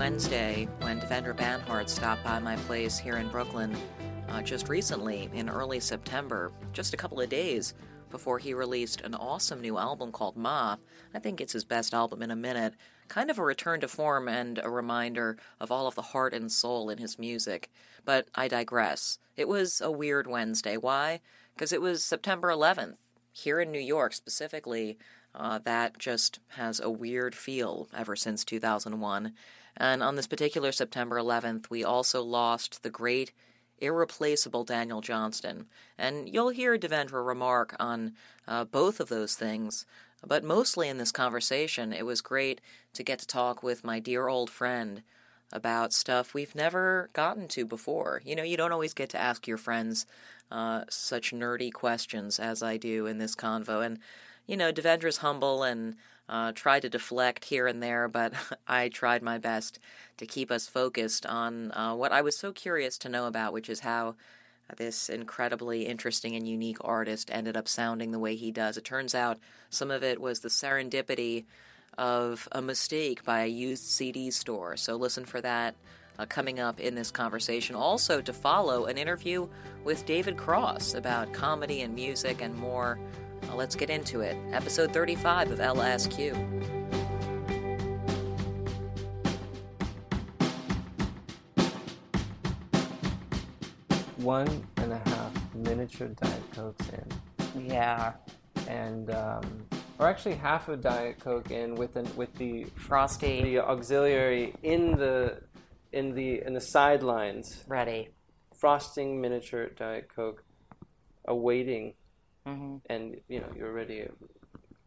Wednesday when Devendra Banhart stopped by my place here in Brooklyn uh, just recently in early September, just a couple of days before he released an awesome new album called Ma. I think it's his best album in a minute. Kind of a return to form and a reminder of all of the heart and soul in his music. But I digress. It was a weird Wednesday. Why? Because it was September 11th. Here in New York specifically, uh, that just has a weird feel ever since 2001. And on this particular September 11th, we also lost the great, irreplaceable Daniel Johnston. And you'll hear Devendra remark on uh, both of those things. But mostly in this conversation, it was great to get to talk with my dear old friend about stuff we've never gotten to before. You know, you don't always get to ask your friends uh, such nerdy questions as I do in this convo. And you know, Devendra's humble and uh, tried to deflect here and there, but I tried my best to keep us focused on uh, what I was so curious to know about, which is how this incredibly interesting and unique artist ended up sounding the way he does. It turns out some of it was the serendipity of a mistake by a used CD store. So listen for that uh, coming up in this conversation. Also, to follow an interview with David Cross about comedy and music and more. Uh, let's get into it. Episode 35 of LSQ. one and a half miniature Diet Cokes in, Yeah. and um, or actually half a Diet Coke in with an, with the Frosty. the auxiliary in the in the in the sidelines, Ready. frosting miniature Diet Coke, awaiting, hmm and you know you're already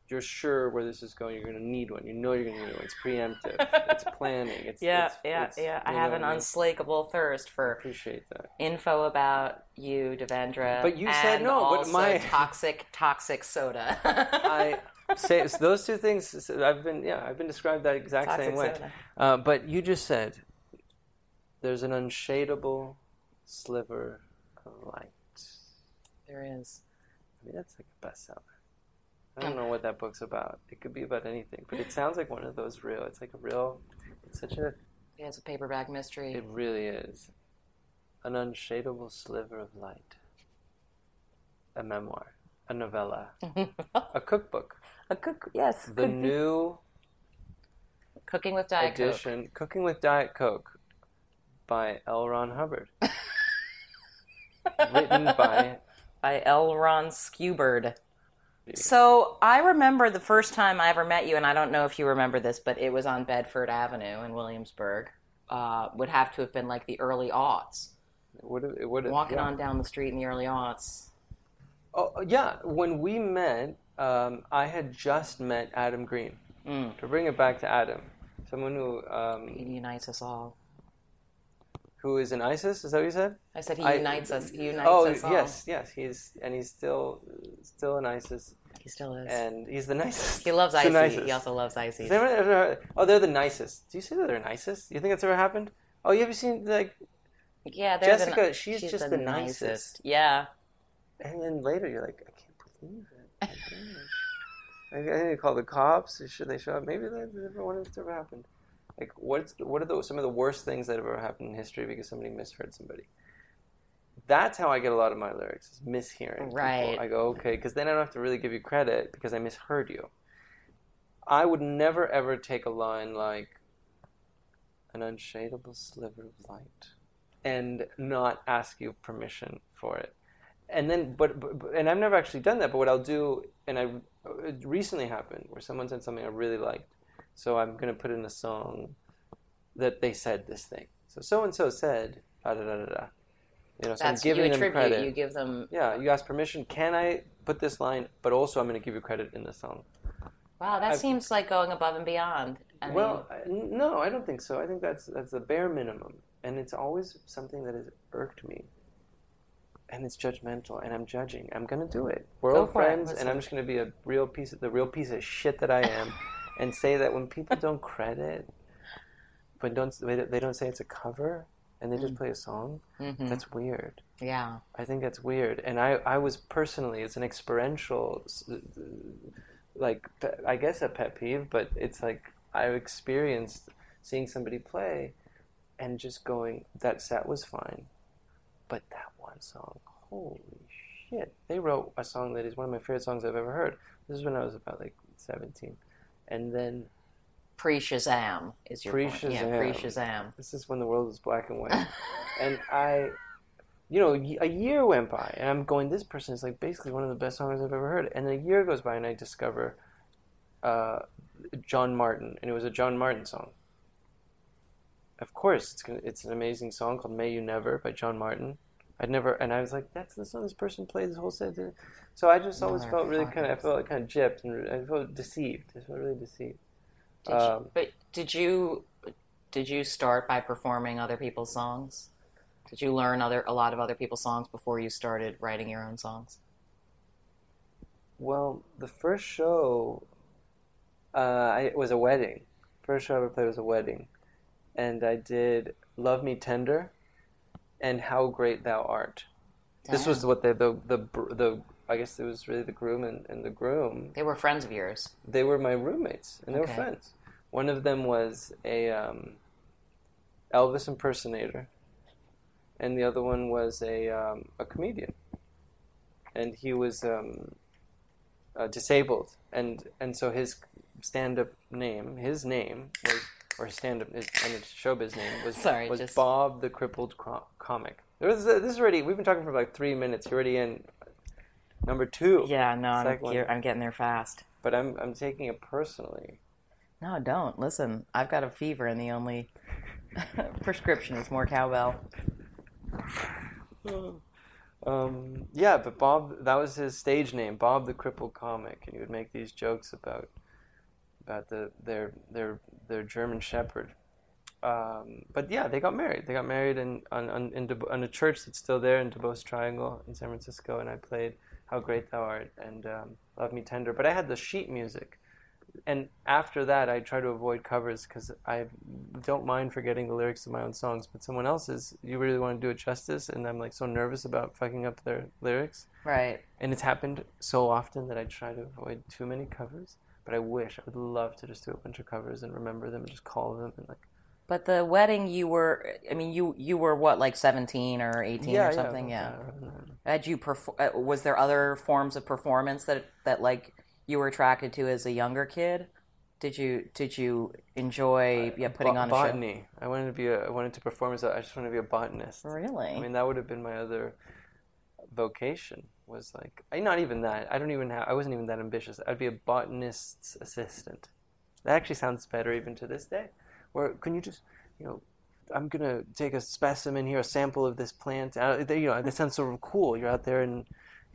you're sure where this is going. You're going to need one. You know you're going to need one. It's preemptive. it's planning. It's Yeah, it's- yeah, it's- yeah. I have an mean? unslakable thirst for appreciate that. info about you, Devendra. But you said no, but my- toxic, toxic soda. I say so those two things. I've been yeah, I've been described that exact Toxic same way. Uh, but you just said there's an unshadable sliver of light. There is. I mean, that's like a bestseller. I don't know what that book's about. It could be about anything, but it sounds like one of those real. It's like a real. It's such a. Yeah, it's a paperback mystery. It really is. An unshadable sliver of light. A memoir, a novella, a cookbook. a cook, yes. The be. new Cooking with Diet Coke. edition, Cooking with Diet Coke, by L. Ron Hubbard. Written by. By L. Ron Skubert. So I remember the first time I ever met you, and I don't know if you remember this, but it was on Bedford Avenue in Williamsburg. Uh, would have to have been like the early aughts. It would have. It would have. Walking yeah. on down the street in the early aughts. Oh yeah, when we met, um, I had just met Adam Green. Mm. To bring it back to Adam, someone who He um, unites us all. Who is in ISIS. Is that what you said? I said he I- unites us. He unites oh us all. yes, yes. He's and he's still still in ISIS, He still is. and he's the nicest. he loves ISIS. the He also loves ISIS. Ever- oh, they're the nicest. Do you say that they're nicest? Do you think that's ever happened? Oh, you ever seen like? Yeah, they're the Jessica, ni- she's just the nicest. Yeah. And then later you're like, I can't believe it. I, I need to call the cops. Should they show up? Maybe that never ever happened. Like, what's what are the, some of the worst things that have ever happened in history because somebody misheard somebody? That's how I get a lot of my lyrics, is mishearing. people. Right. I go, okay, because then I don't have to really give you credit because I misheard you. I would never ever take a line like an unshadable sliver of light and not ask you permission for it. And then, but, but, but- and I've never actually done that. But what I'll do, and I it recently happened where someone said something I really liked, so I'm gonna put in a song that they said this thing. So so and so said da da da da da. You know, so That's I'm giving you them credit. You give them. yeah, you ask permission. Can I put this line? But also, I'm gonna give you credit in the song. Wow, that I've- seems like going above and beyond. I mean, well, I- no, I don't think so. I think that's that's the bare minimum, and it's always something that has irked me. And it's judgmental, and I'm judging. I'm gonna do it. We're old it. friends, and I'm just gonna be a real piece of the real piece of shit that I am, and say that when people don't credit, but don't they don't- say it's a cover, and they Mm. just play a song. mhm. That's weird. yeah. I think that's weird. And I, I was personally, it's an experiential, like, I guess a pet peeve, but it's like I experienced seeing somebody play and just going, that set was fine. But that one song, holy shit. They wrote a song that is one of my favorite songs I've ever heard. This is when I was about like 17. And then Pre Shazam is your point. Yeah, Pre-Shazam. pre Shazam. this is when the world was black and white. and I, you know, a year went by, and I'm going, this person is like basically one of the best songs I've ever heard. And then a year goes by, and I discover uh, John Martyn, and it was a John Martyn song. Of course, it's gonna, it's an amazing song called "May You Never" by John Martyn. I'd never, and I was like, that's the song this person played this whole set. So I just always felt really kind of, I felt kind of gypped, and I felt deceived. I felt really deceived. Did Um, you, but did you did you start by performing other people's songs? Did you learn other a lot of other people's songs before you started writing your own songs? Well, the first show, uh, I, it was a wedding. First show I ever played was a wedding, and I did "Love Me Tender" and "How Great Thou Art." This was what the the the, the I guess it was really the groom and, and the groom. They were friends of yours. They were my roommates, and they Okay. were friends. One of them was a um, Elvis impersonator, and the other one was a um, a comedian, and he was um, uh, disabled, and and so his stand-up name, his name was, or his stand-up, his, and his showbiz name was Sorry, was just- Bob the Crippled Co- Comic. There was, this is already. We've been talking for like three minutes. You're already in number two. Yeah, no, I'm, one. I'm getting there fast. But I'm I'm taking it personally. No, don't listen. I've got a fever, and the only prescription is more cowbell. Um, yeah, but Bob, that was his stage name, Bob the Crippled Comic, and he would make these jokes about about the their their their German Shepherd. Um, but yeah, they got married. They got married in on on, in Dub- on a church that's still there in Duboce Triangle in San Francisco, and I played "How Great Thou Art" and um, "Love Me Tender." But I had the sheet music, and after that, I try to avoid covers because I don't mind forgetting the lyrics of my own songs. But someone else's, you really want to do it justice, and I'm like so nervous about fucking up their lyrics. Right. And it's happened so often that I try to avoid too many covers. But I wish I would love to just do a bunch of covers and remember them and just call them and like But the wedding, you were. I mean, you you were what, like seventeen or eighteen yeah or something? yeah, Yeah. Had you perfor- uh, Was there other forms of performance that that like you were attracted to as a younger kid? Did you did you enjoy yeah putting Bo- on a botany. I wanted to be a I wanted to perform as a, I just wanted to be a botanist. Really? I mean that would have been my other vocation was like I not even that. I don't even have I wasn't even that ambitious. I'd be a botanist's assistant. That actually sounds better even to this day. Where can you just you know I'm gonna take a specimen here, a sample of this plant. Uh, you know, that sounds sort of cool. You're out there in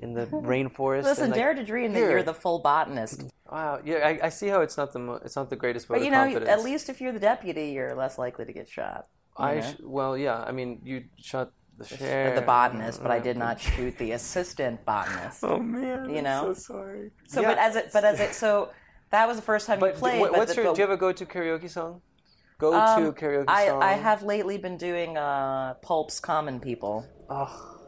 in the rainforest. Listen, and like, dare to dream that you're the full botanist. Wow, yeah, I, I see how it's not the mo- it's not the greatest vote But you know, confidence. at least if you're the deputy, you're less likely to get shot. I sh- well, yeah. I mean, you shot the share. the botanist, but I did not shoot the assistant botanist. Oh man, You I'm know? so sorry. So, Yeah. but as it, but as it, so that was the first time But you played. what- but what's the- your? but- Do you have a go-to karaoke song? Go-to um, karaoke I, song. I have lately been doing uh, Pulp's Common People. Oh,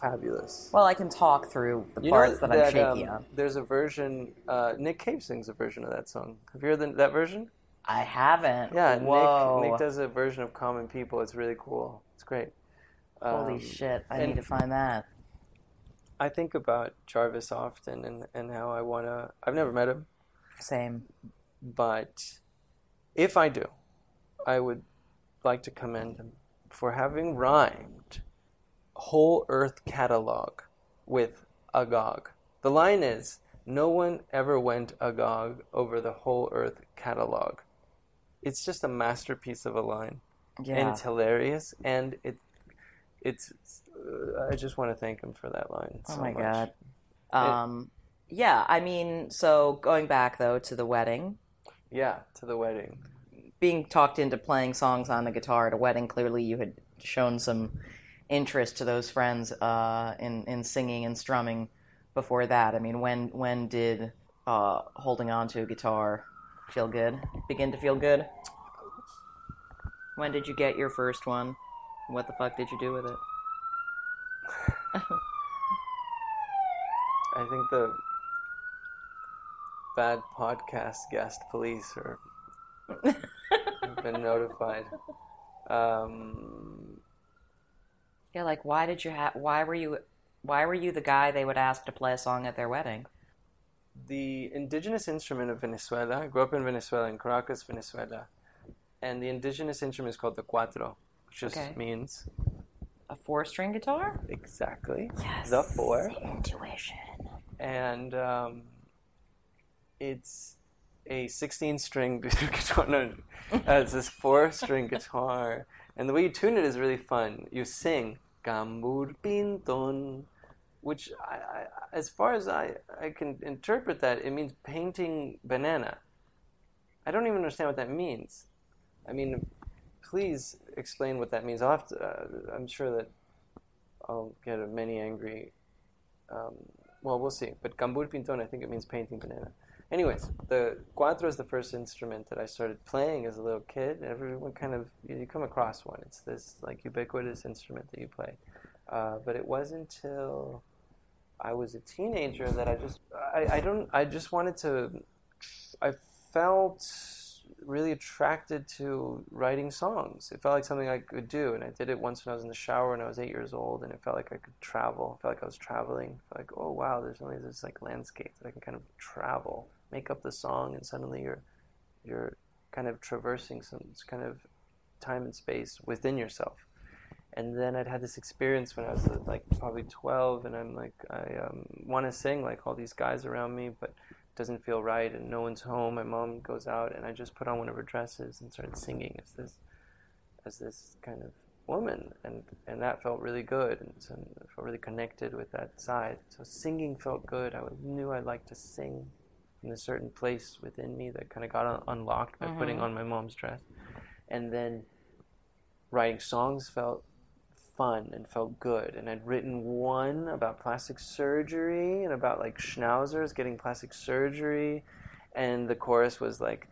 fabulous. Well, I can talk through the You parts that, I'm shaky um, on. There's a version. Uh, Nick Cave sings a version of that song. Have you heard the, that version? I haven't. Yeah, Whoa. Nick. Nick does a version of Common People. It's really cool. It's great. Holy Um, shit! I need to find that. I think about Jarvis often and and how I wanna. I've never met him, Same. but if I do, I would like to commend him for having rhymed whole Earth catalog with agog. The line is, "No one ever went agog over the whole Earth catalog." It's just a masterpiece of a line, and it's hilarious, and it, it's. Uh, I just want to thank him for that line. Oh so my much. god. Um, yeah. I mean, so going back though to the wedding, Yeah, to the wedding. Being talked into playing songs on the guitar at a wedding. Clearly, you had shown some interest to those friends uh, in in singing and strumming before that. I mean, when when did uh, holding on to a guitar feel good? Begin to feel good? When did you get your first one? What the fuck did you do with it? I think the bad podcast guest police are been notified. Um, Yeah, like why did you have? Why were you? Why were you the guy they would ask to play a song at their wedding? the indigenous instrument of Venezuela. I grew up in Venezuela, in Caracas, Venezuela, and the indigenous instrument is called the cuatro, which just Okay. means A four-string guitar? exactly Yes. the four. Intuition. and um, it's a 16 string guitar. No, uh, it's this four string guitar, and the way you tune it is really fun. You sing "Cambur Pintón," which, I, I, as far as I, I can interpret that, it means painting banana. I don't even understand what that means. I mean, please explain what that means. To. Uh, I'm sure that I'll get many angry. Um, well, we'll see. But Cambur Pintón, I think it means painting banana. Anyways, the cuatro is the first instrument that I started playing as a little kid. Everyone kind of you, come across one. It's this like ubiquitous instrument that you play. Uh, but it wasn't until I was a teenager that I just I, I don't I just wanted to I felt really attracted to writing songs. It felt like something I could do, and I did it once when I was in the shower when I was eight years old, and it felt like I could travel. I felt like I was traveling. I felt like, oh wow, there's only this like landscape that I can kind of travel, make up the song, and suddenly you're you're kind of traversing some kind of time and space within yourself. And then I'd had this experience when I was like probably 12, and I'm like, I um, want to sing like all these guys around me, but doesn't feel right, and no one's home. My mom goes out, and I just put on one of her dresses and started singing as this, as this kind of woman, and and that felt really good, and so I felt really connected with that side. So singing felt good. I knew I'd like to sing in a certain place within me that kind of got un- unlocked by putting mm-hmm. on my mom's dress, and then writing songs felt fun and felt good. And I'd written one about plastic surgery and about like schnauzers getting plastic surgery, and the chorus was like,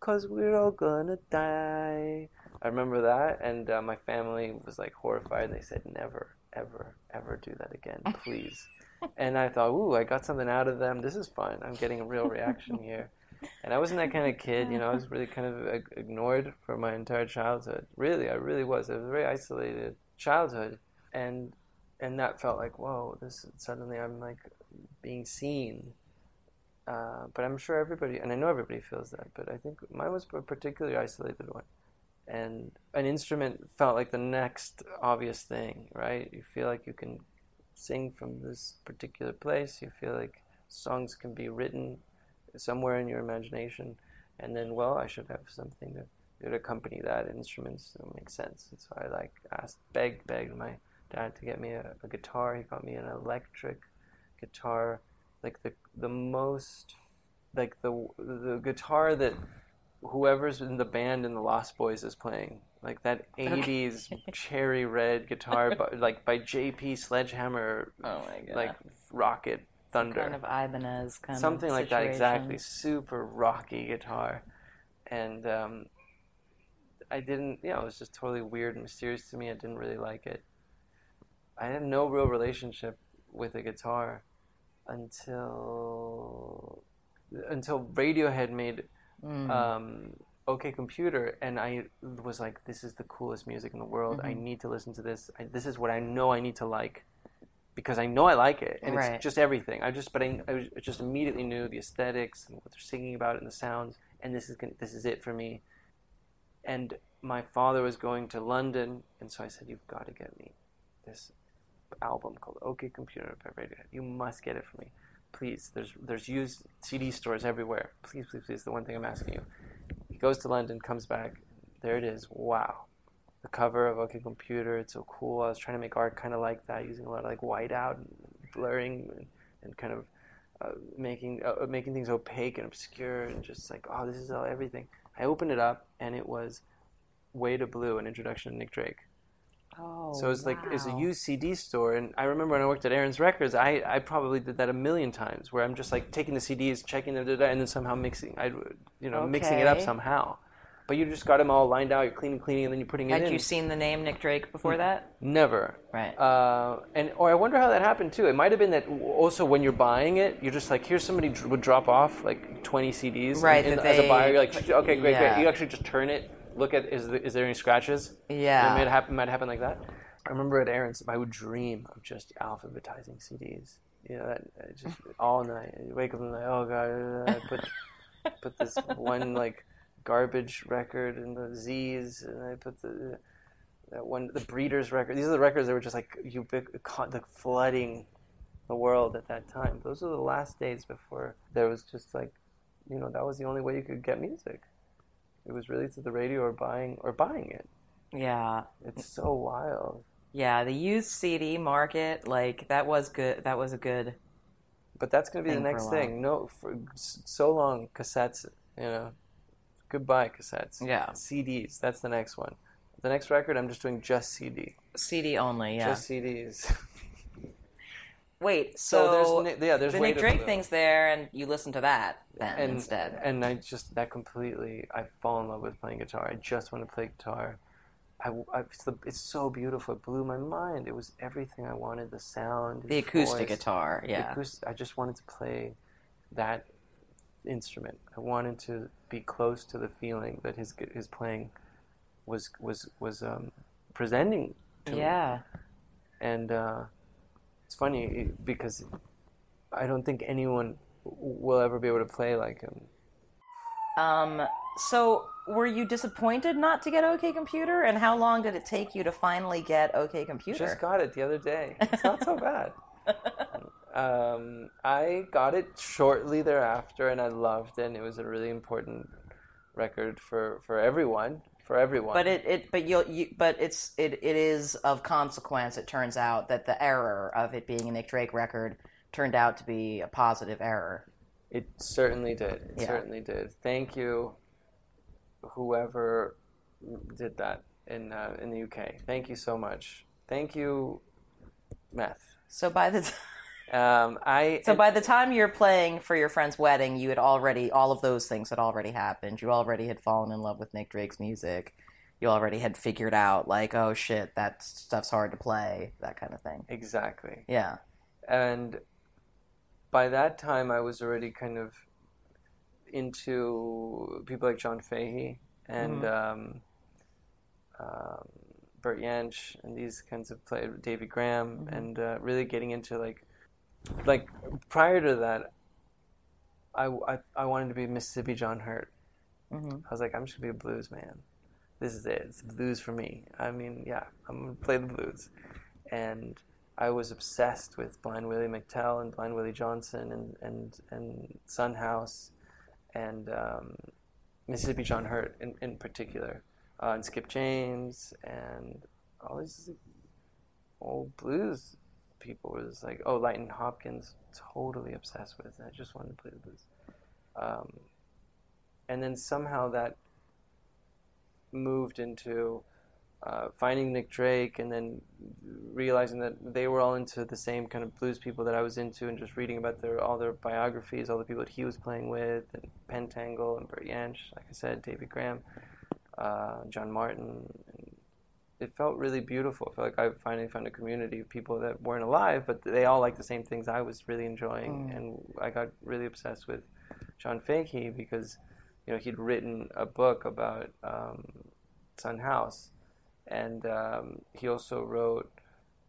"Cause we're all gonna die." I remember that, and uh, my family was like horrified. And they said, "Never, ever, ever do that again, please." and I thought, "Ooh, I got something out of them. This is fun. I'm getting a real reaction here." And I wasn't that kind of kid, you know. I was really kind of ignored for my entire childhood. Really, I really was. I was very isolated childhood, and and that felt like, whoa, this suddenly I'm like being seen. Uh, but I'm sure everybody, and I know everybody feels that. But I think mine was a particularly isolated one, and an instrument felt like the next obvious thing, right? You feel like you can sing from this particular place. You feel like songs can be written somewhere in your imagination, and then well, I should have something that would accompany that. Instruments that make sense. And so I like asked, begged, begged my dad to get me a, a guitar. He got me an electric guitar, like the the most, like the the guitar that whoever's in the band in the Lost Boys is playing. Like that '80s cherry red guitar, by, like by J.P. Sledgehammer, Oh my god. like Rocket Thunder kind of Ibanez kind of something of like that exactly super rocky guitar and um, i didn't you know it was just totally weird and mysterious to me i didn't really like it I had no real relationship with a guitar until until Radiohead made Mm. um, OK Computer, and I was like, "This is the coolest music in the world. I Mm-hmm. need to listen to this. I, this is what I know I need to like." Because I know I like it, and Right. it's just everything. I just, but I, I just immediately knew the aesthetics and what they're singing about and the sounds, and this is this is it for me. And my father was going to London, and so I said, "You've got to get me this album called OK Computer by Radiohead. You must get it for me, please. There's there's used CD stores everywhere. Please, please, please. The one thing I'm asking you." He goes to London, comes back. There it is. Wow, the cover of OK Computer. It's so cool. I was trying to make art kind of like that, using a lot of like whiteout, and blurring, and, and kind of uh, making uh, making things opaque and obscure, and just like, oh, this is all everything. I opened it up, and it was Way to Blue, an introduction to Nick Drake. Oh, So it's like it's a wow. used CD store, and I remember when I worked at Aron's Records, I, I probably did that a million times, where I'm just like taking the CDs, checking them, and then somehow mixing, I you know mixing it up somehow. But you just got them all lined out, you're cleaning, cleaning, and then you're putting it Had in. you seen the name Nick Drake before that? Never. Right. Uh, and or I wonder how that happened too. It might have been that also when you're buying it, you're just like, here's somebody dr- would drop off like 20 CDs. Right, And, that as a they- buyer, you're like, okay, great, Yeah. great. You actually just turn it, look at is, the, is there any scratches? Yeah. And it might happen, might happen like that. I remember at Aron's, I would dream of just alphabetizing CDs. You know, that uh, just all night. You wake up and like, oh god, I put put this one like garbage record and the Z's, and I put the that one the Breeders record. These are the records that were just like the flooding the world at that time. Those are the last days before there was just like, you know, that was the only way you could get music. It was really through the radio or buying or buying it. Yeah. It's so wild. Yeah, the used CD market, like that was good. That was a good. But that's going to be the Thing for a next thing. No, for so long cassettes. You know, goodbye cassettes. Yeah. CDs. That's the next one. The next record, I'm just doing just CD. CD only, yeah. Just CDs. Wait, So, so, there's yeah, there's the Nick Drake thing's there, and you listen to that then and instead. and I just that completely I fall in love with playing guitar. I just want to play guitar. I, I- it's, the, it's so beautiful. It blew my mind. It was everything I wanted. The sound, the acoustic voice. guitar, yeah. acoustic, I just wanted to play that instrument. I wanted to be close to the feeling that his his playing was was was um, presenting to me. Yeah. And uh, it's funny because I don't think anyone will ever be able to play like him. Um, so were you disappointed not to get OK Computer? And how long did it take you to finally get OK Computer? Just got it the other day. It's not so bad. um, I got it shortly thereafter, and I loved it. And it was a really important record for, for everyone. For everyone. But it, it but you'll you but it's it, it is of consequence. It turns out that the error of it being a Nick Drake record turned out to be a positive error. It certainly did. It Yeah. certainly did. Thank you, whoever did that in uh, in the UK. Thank you so much. Thank you, Meth. So by the t- Um, I so by the time you're playing for your friend's wedding, you had already all of those things had already happened. You already had fallen in love with Nick Drake's music. You already had figured out like, oh shit, that stuff's hard to play, that kind of thing. exactly. Yeah. and by that time I was already kind of into people like John Fahey and um, um, Bert Jansch and these kinds of play David Graham and uh, really getting into like like prior to that I, I, I wanted to be Mississippi John Hurt. Mhm. I was like I'm just gonna be a blues man. This is it. It's blues for me. I mean yeah I'm gonna play the blues. And I was obsessed with Blind Willie McTell and Blind Willie Johnson and and and Son House and um, Mississippi John Hurt in, in particular, uh, and Skip James and all these old blues people was like, oh, Lightnin' Hopkins, totally obsessed with. I just wanted to play the blues, um, and then somehow that moved into uh, finding Nick Drake and then realizing that they were all into the same kind of blues people that I was into and just reading about their all their biographies, all the people that he was playing with, and Pentangle and Bert Jansch, like I said, David Graham, uh, John Martyn. And it felt really beautiful. I felt like I finally found a community of people that weren't alive, but they all liked the same things I was really enjoying, and I got really obsessed with John Fahey because you know he'd written a book about um, Son House, and um, he also wrote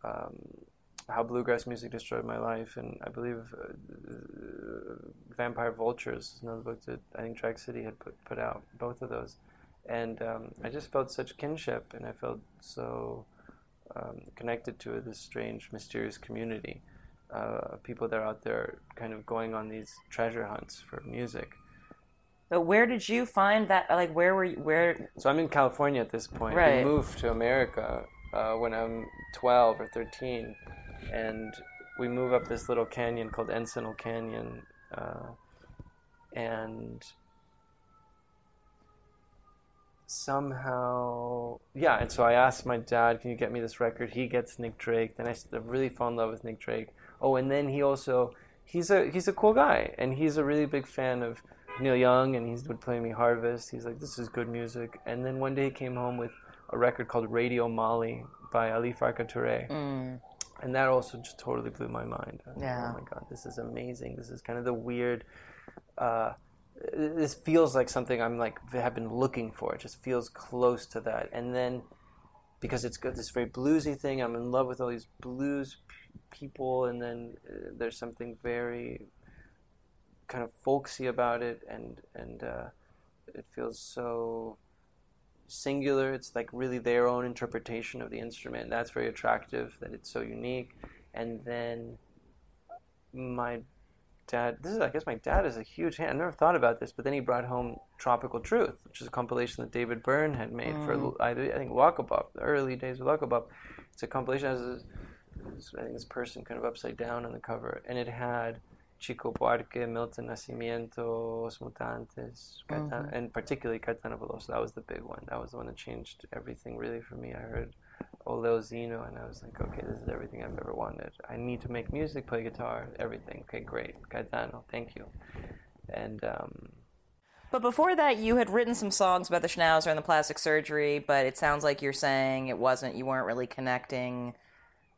um, How Bluegrass Music Destroyed My Life, and I believe uh, Vampire Vultures is another book that I think Drag City had put put out. Both of those, and um, I just felt such kinship, and I felt so um, connected to this strange, mysterious community. Uh, people that are out there kind of going on these treasure hunts for music. But where did you find that? Like, where were you? Where? So I'm in California at this point. Right. We moved to America uh, when I'm 12 or 13, and we move up this little canyon called Encinal Canyon, uh, and somehow, yeah. And so I asked my dad, "Can you get me this record?" He gets Nick Drake. Then I really fall in love with Nick Drake. Oh, and then he also he's a he's a cool guy, and he's a really big fan of Neil Young, and he would play me Harvest. He's like, "This is good music." And then one day he came home with a record called Radio Mali by Ali Farka Touré. And that also just totally blew my mind. Like, Yeah. oh my god, this is amazing. This is kind of the weird. Uh, this feels like something I'm like have been looking for. It just feels close to that. And then because it's got this very bluesy thing, I'm in love with all these blues p- people. And then uh, there's something very kind of folksy about it, and and uh, it feels so singular. It's like really their own interpretation of the instrument. That's very attractive. That it's so unique. And then my dad. This is, I guess, my dad is a huge fan. I never thought about this, but then he brought home Tropical Truth, which is a compilation that David Byrne had made for mm. I, I think Luaka Bop, the early days of Luaka Bop. It's a compilation has this, I think this person kind of upside down on the cover, and it had Chico Buarque, Milton Nascimento, Os Mutantes, Caetano, mm-hmm. and particularly Caetano Veloso. That was the big one. That was the one that changed everything really for me. I heard Oleo Zeno, and I was like, okay, this is everything I've ever wanted. I need to make music, play guitar, everything. Okay, great. Caetano, thank you. And um, But before that, you had written some songs about the Schnauzer and the plastic surgery. But it sounds like you're saying it wasn't. You weren't really connecting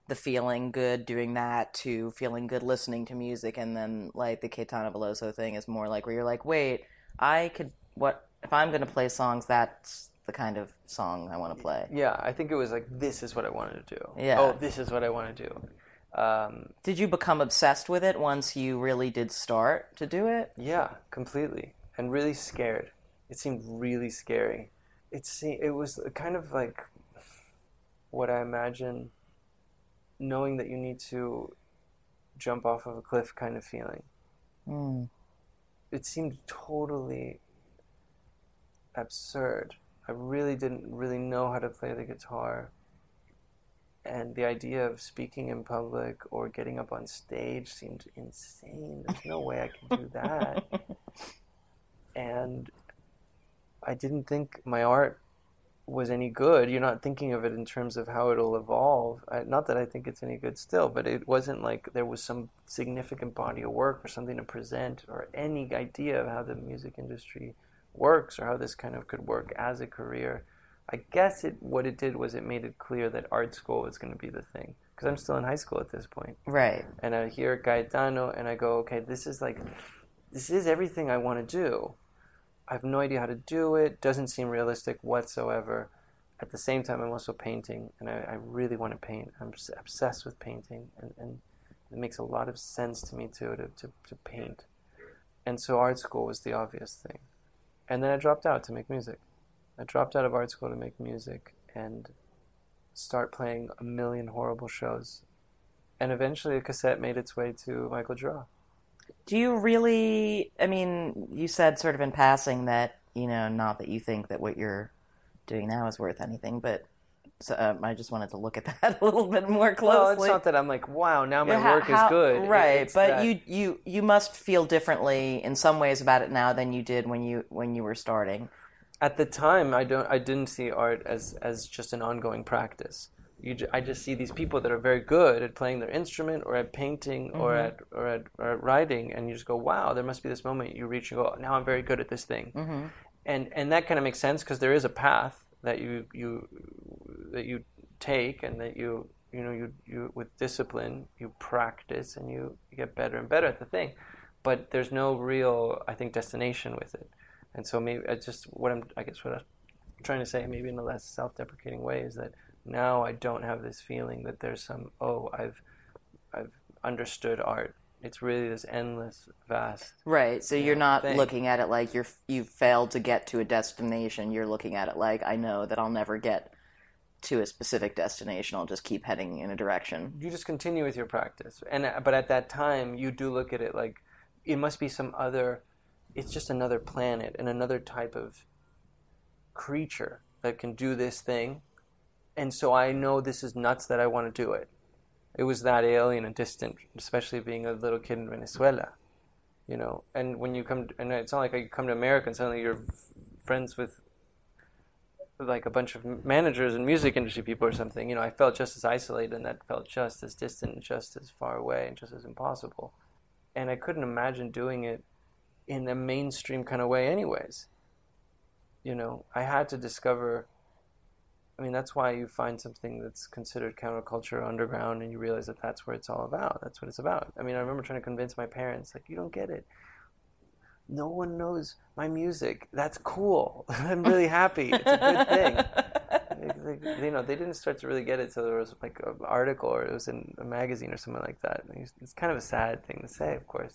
the feeling good doing that to feeling good listening to music, and then like the Caetano Veloso thing is more like where you're like, wait, I could what if I'm going to play songs? That's the kind of song I want to play. yeah, I think it was like, this is what I wanted to do. Yeah. Oh, this is what I want to do. Um, Did you become obsessed with it once you really did start to do it? Yeah, completely, and really scared. It seemed really scary. It se- it was kind of like what I imagine knowing that you need to jump off of a cliff kind of feeling. It seemed totally absurd. I really didn't really know how to play the guitar. And the idea of speaking in public or getting up on stage seemed insane. There's no way I can do that. and I didn't think my art was any good. You're not thinking of it in terms of how it'll evolve. I, not that I think it's any good still, but it wasn't like there was some significant body of work or something to present or any idea of how the music industry works or how this kind of could work as a career. I guess it what it did was it made it clear that art school was going to be the thing because I'm still in high school at this point Right. and I hear Caetano and I go, okay, this is like, this is everything I want to do. I have no idea how to do it. Doesn't seem realistic whatsoever. At the same time, I'm also painting, and I, I really want to paint. I'm obsessed with painting, and, and it makes a lot of sense to me too to, to, to paint. And so art school was the obvious thing. And then I dropped out to make music. I dropped out of art school to make music and start playing a million horrible shows and eventually a cassette made its way to Michael Gira. Do you really? I mean, you said sort of in passing that you know, not that you think that what you're doing now is worth anything, but so, um, I just wanted to look at that a little bit more closely. Well, it's not that I'm like, wow, now my How- work how- is good. Right? it's but that- you you you must feel differently in some ways about it now than you did when you when you were starting. at the time, I don't, I didn't see art as as just an ongoing practice. You, I just see these people that are very good at playing their instrument, or at painting, or Mm-hmm. at or at, or at writing, and you just go, wow, there must be this moment you reach and go, now I'm very good at this thing, Mm-hmm. and and that kind of makes sense because there is a path that you you that you take and that you you know you you with discipline you practice and you, get better and better at the thing. But there's no real i think destination with it. And so maybe it's just what i'm i guess what i'm trying to say maybe in a less self-deprecating way is that now i don't have this feeling that there's some oh i've i've understood art it's really this endless vast Right. So you're not thing. looking at it like you're you've failed to get to a destination. You're looking at it like I know that I'll never get to a specific destination. I'll just keep heading in a direction. you just continue with your practice and uh, but at that time you do look at it like it must be some other it's just another planet and another type of creature that can do this thing and so i know this is nuts that i want to do it it was that alien and distant especially being a little kid in venezuela you know and when you come and it's not like you come to america and suddenly you're friends with like a bunch of managers and music industry people or something, you know, I felt just as isolated and that felt just as distant, and just as far away, and just as impossible. And I couldn't imagine doing it in a mainstream kind of way, anyways. You know, I had to discover. I mean, that's why you find something that's considered counterculture underground and you realize that that's where it's all about. That's what it's about. I mean, I remember trying to convince my parents, like, you don't get it no one knows my music. That's cool. I'm really happy. It's a good thing. You know, they didn't start to really get it, so there was like an article or it was in a magazine or something like that. It's it's kind of a sad thing to say, of course.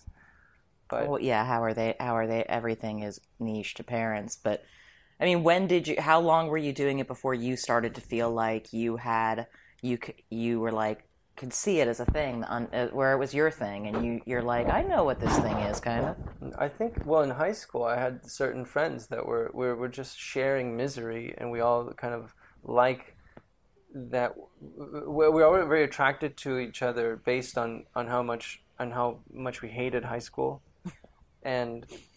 But Well, yeah. How are they? How are they? Everything is niche to parents, but I mean, when did you? How long were you doing it before you started to feel like you had you you were like could see it as a thing on, uh, where it was your thing, and you you're like, I know what this thing is, kind of. I think, well, in high school, I had certain friends that were we were just sharing misery, and we all kind of like that. We we were all very attracted to each other based on on how much on how much we hated high school, and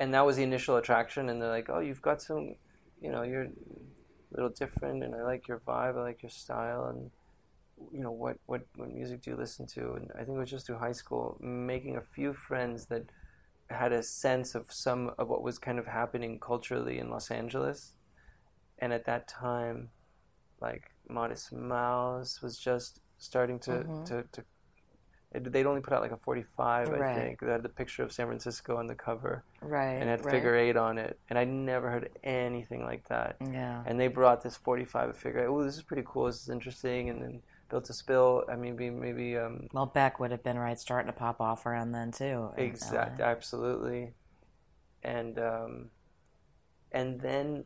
and that was the initial attraction. And they're like, "Oh, you've got some, you know, you're a little different, and I like your vibe, I like your style, and." you know what, what what music do you listen to and i think it was just through high school making a few friends that had a sense of some of what was kind of happening culturally in los angeles and at that time like modest mouse was just starting to Mhm. to, to it, they'd only put out like a 45 Right. i think that had the picture of san francisco on the cover Right. and had right. figure eight on it and i'd never heard anything like that Yeah. and they brought this 45 figure. eight. Oh, this is pretty cool. This is interesting. And then Built to Spill. I mean, maybe, maybe um, Well, Beck would have been right, starting to pop off around then too. Exactly. absolutely. And um, and then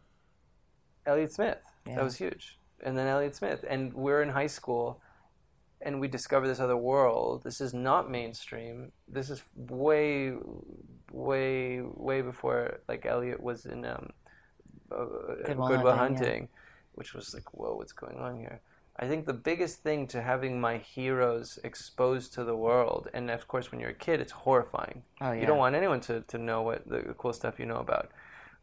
Elliott Smith. Yeah. That was huge. And then Elliott Smith. And we're in high school, and we discover this other world. This is not mainstream. This is way, way, way before like Elliott was in um, uh, Goodwill Goodwill, Hunting, yeah. Which was like, whoa, what's going on here? I think the biggest thing to having my heroes exposed to the world, and of course, when you're a kid, it's horrifying. Oh, yeah. You don't want anyone to, to know what the cool stuff you know about.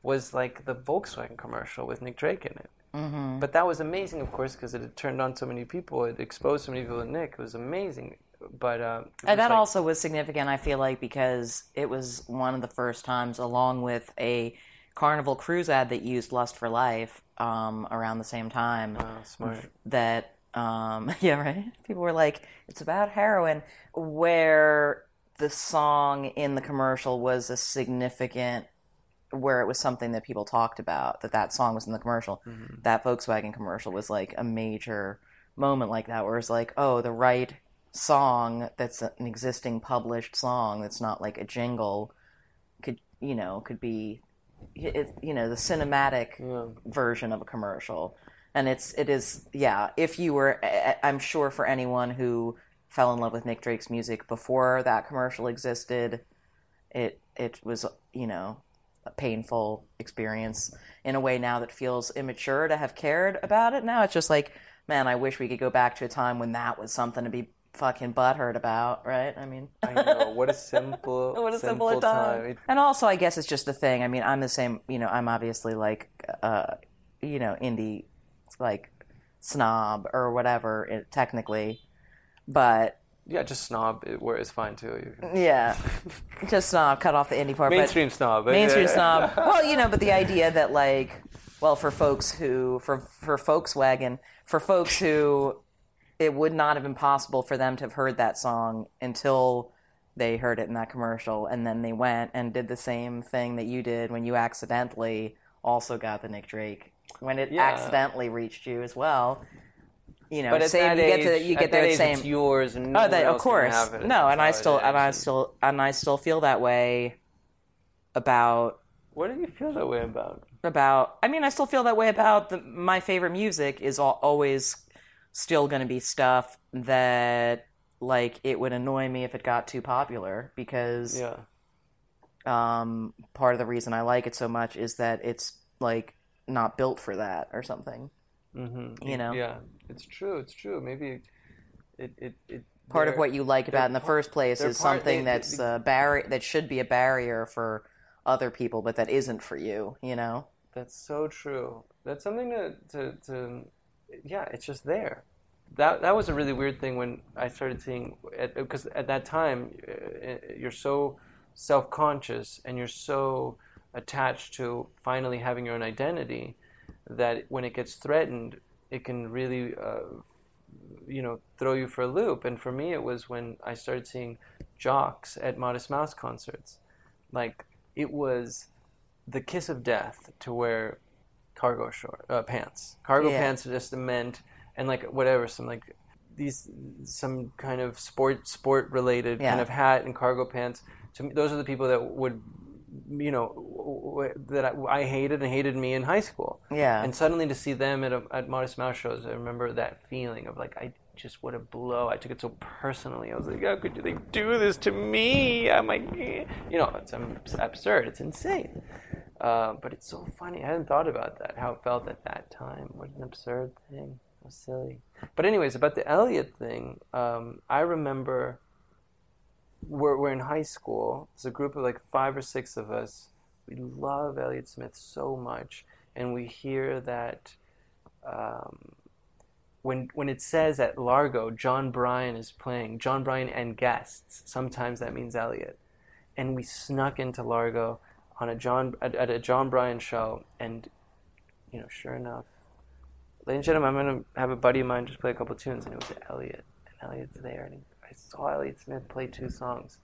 Was like the Volkswagen commercial with Nick Drake in it. Mm-hmm. But that was amazing, of course, because it had turned on so many people. It exposed so many people to Nick. It was amazing. But uh, was that like- also was significant, I feel like, because it was one of the first times, along with a Carnival Cruise ad that used Lust for Life um, around the same time, Wow, smart. that, um, yeah, right? People were like, it's about heroin, where the song in the commercial was a significant where it was something that people talked about that that song was in the commercial. Mm-hmm. That volkswagen commercial was like a major moment like that where it's like oh the right song that's an existing published song that's not like a jingle could you know could be it, you know the cinematic Yeah. version of a commercial. And it's it is yeah if you were i'm sure for anyone who fell in love with nick drake's music before that commercial existed it it was you know painful experience in a way now that feels immature to have cared about it now it's just like man i wish we could go back to a time when that was something to be fucking butthurt about right i mean I know. What a simple, what a simple simpler time. It- And also, I guess it's just the thing. I mean, I'm the same. You know, I'm obviously like, uh, you know, indie, like snob or whatever, it, technically. But yeah, just snob. It, where is fine too. Yeah, just snob. Cut off the indie part. mainstream snob. But mainstream snob. Well, you know, but the idea that like, well, for folks who for for Volkswagen, for folks who it would not have been possible for them to have heard that song until they heard it in that commercial, and then they went and did the same thing that you did when you accidentally also got the Nick Drake when it Yeah. accidentally reached you as well. You know, But at that you age, get to you get that that same. it's yours, and no Oh, that, of course. have it. No, and I still and I still and I still feel that way about What do you feel that way about? about I mean I still feel that way about the, my favorite music is al- always still going to be stuff that like it would annoy me if it got too popular because Yeah. um part of the reason I like it so much is that it's like not built for that or something. Mm-hmm. You know? Yeah, it's true. It's true. Maybe it it, it Part of what you like about in the par- first place is part- something they- that's they- a barrier that should be a barrier for other people but that isn't for you, you know. That's so true. That's something to, to, to yeah, it's just there. That that was a really weird thing when I started seeing because at, that time uh, you're so self-conscious and you're so attached to finally having your own identity that when it gets threatened, it can really uh, you know throw you for a loop. And for me, it was when I started seeing jocks at Modest Mouse concerts. Like it was the kiss of death to wear cargo short uh, pants. Cargo Yeah. pants just meant and like whatever some like these some kind of sport sport related kind of hat and cargo pants. To me, those are the people that would you know that I, I hated and hated me in high school. Yeah. And suddenly to see them at a, at Modest Mouse shows, I remember that feeling of like I just what a blow. I took it so personally. I was like, how could they do this to me? I'm like, eh. you know, it's um, absurd. It's insane. Uh, but it's so funny. I hadn't thought about that. How it felt at that time. What an absurd thing. How silly. But anyways, about the Elliott thing, um, I remember we're, we're in high school. There's a group of like five or six of us. We love Elliott Smith so much, and we hear that um, when when it says at Largo, Jon Brion is playing, Jon Brion and guests. Sometimes that means Elliott, and we snuck into Largo on a John at, at a Jon Brion show, and you know, sure enough, ladies and gentlemen, I'm gonna have a buddy of mine just play a couple tunes, and it was Elliott, and Elliott's there, and I saw Elliott Smith play two songs.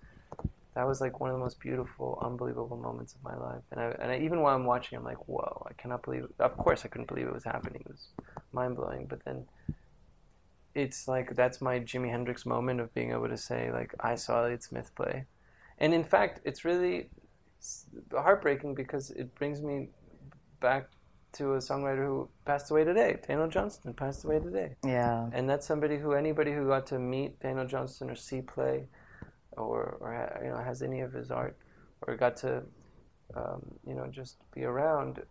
That was like one of the most beautiful, unbelievable moments of my life. And I, and I, even while I'm watching, I'm like, whoa, I cannot believe. It. Of course, I couldn't believe it was happening. It was mind blowing. But then, it's like that's my Jimi Hendrix moment of being able to say like I saw Elliott Smith play, and in fact, it's really heartbreaking because it brings me back to a songwriter who passed away today. Daniel Johnston passed away today. Yeah. And that's somebody who anybody who got to meet Daniel Johnston or see play, or or you know has any of his art, or got to, um, you know, just be around.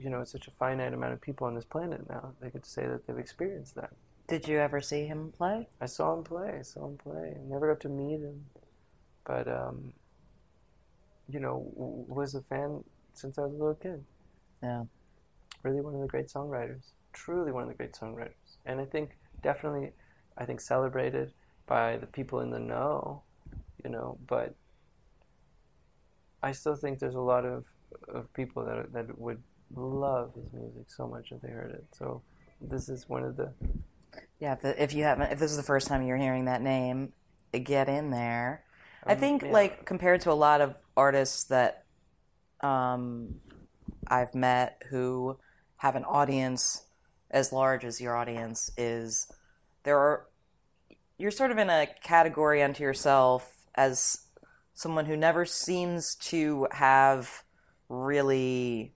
You know, such a finite amount of people on this planet now. They could say that they've experienced that. Did you ever see him play? I saw him play. I saw him play. I never got to meet him, but um, you know, w- was a fan since I was a little kid. Yeah. Really one of the great songwriters. Truly one of the great songwriters. And I think definitely I think celebrated by the people in the know, you know, but I still think there's a lot of, of people that that would love his music so much if they heard it. So this is one of the Yeah, if, the, if you haven't, if this is the first time you're hearing that name, get in there. I Um, think, yeah. like compared to a lot of artists that um, I've met who have an audience as large as your audience is, there are you're sort of in a category unto yourself as someone who never seems to have really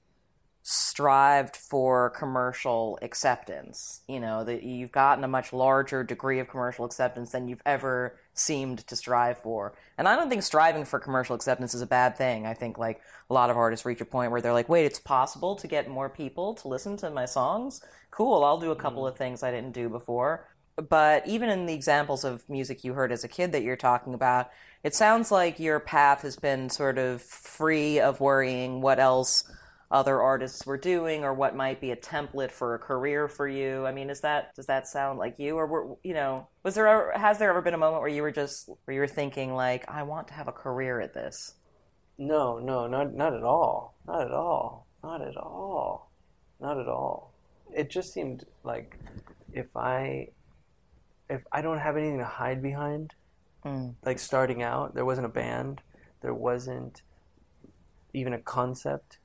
strived for commercial acceptance. You know, that you've gotten a much larger degree of commercial acceptance than you've ever seemed to strive for. And I don't think striving for commercial acceptance is a bad thing. I think like a lot of artists reach a point where they're like, "Wait, it's possible to get more people to listen to my songs? Cool, I'll do a couple mm. of things I didn't do before." But even in the examples of music you heard as a kid that you're talking about, it sounds like your path has been sort of free of worrying what else other artists were doing or what might be a template for a career for you. I mean, is that does that sound like you or were, you know, was there ever, has there ever been a moment where you were just where you were thinking like I want to have a career at this? No, no, not not at all. Not at all. Not at all. not at all. It just seemed like if I if I don't have anything to hide behind, Mm. like starting out, there wasn't a band, there wasn't even a concept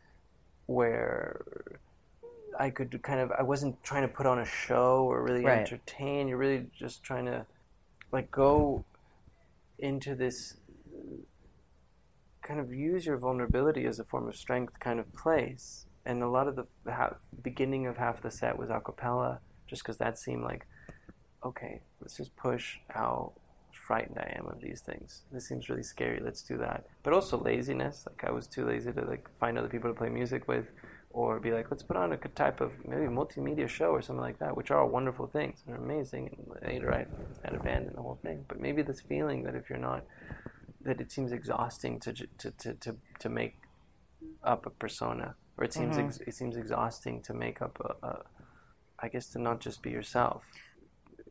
where I could kind of I wasn't trying to put on a show or really Right. entertain. You're really just trying to like go into this kind of use your vulnerability as a form of strength kind of place. And a lot of the ha- beginning of half the set was a cappella, just because that seemed like, okay, let's just push how frightened I am of these things. This seems really scary. Let's do that. But also laziness. Like I was too lazy to like find other people to play music with, or be like, let's put on a type of maybe multimedia show or something like that, which are all wonderful things and are amazing. And later I had abandoned the whole thing. But maybe this feeling that if you're not, that it seems exhausting to to to to, to make up a persona, or it seems mm-hmm. ex- it seems exhausting to make up a, a, I guess to not just be yourself.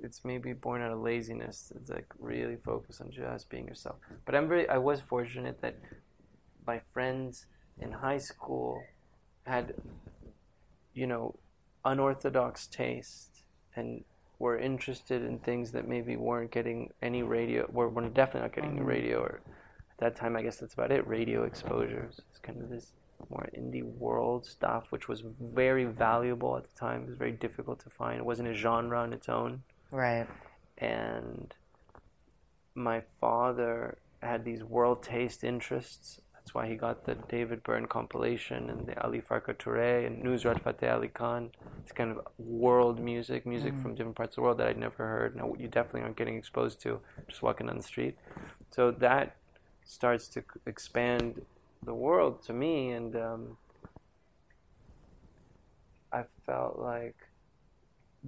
It's maybe born out of laziness. It's like really focus on just being yourself. But I'm very. I was fortunate that my friends in high school had, you know, unorthodox taste and were interested in things that maybe weren't getting any radio, were, were definitely not getting any mm-hmm. radio, or at that time, I guess that's about it. Radio exposures. It's kind of this more indie world stuff, which was very valuable at the time. It was very difficult to find. It wasn't a genre on its own Right. and my father had these world taste interests. That's why he got the David Byrne compilation and the Ali Farka Touré and Nusrat Fateh Ali Khan. It's kind of world music, music from different parts of the world that I'd never heard. No, you definitely aren't getting exposed to just walking on the street. So that starts to expand the world to me, and um, I felt like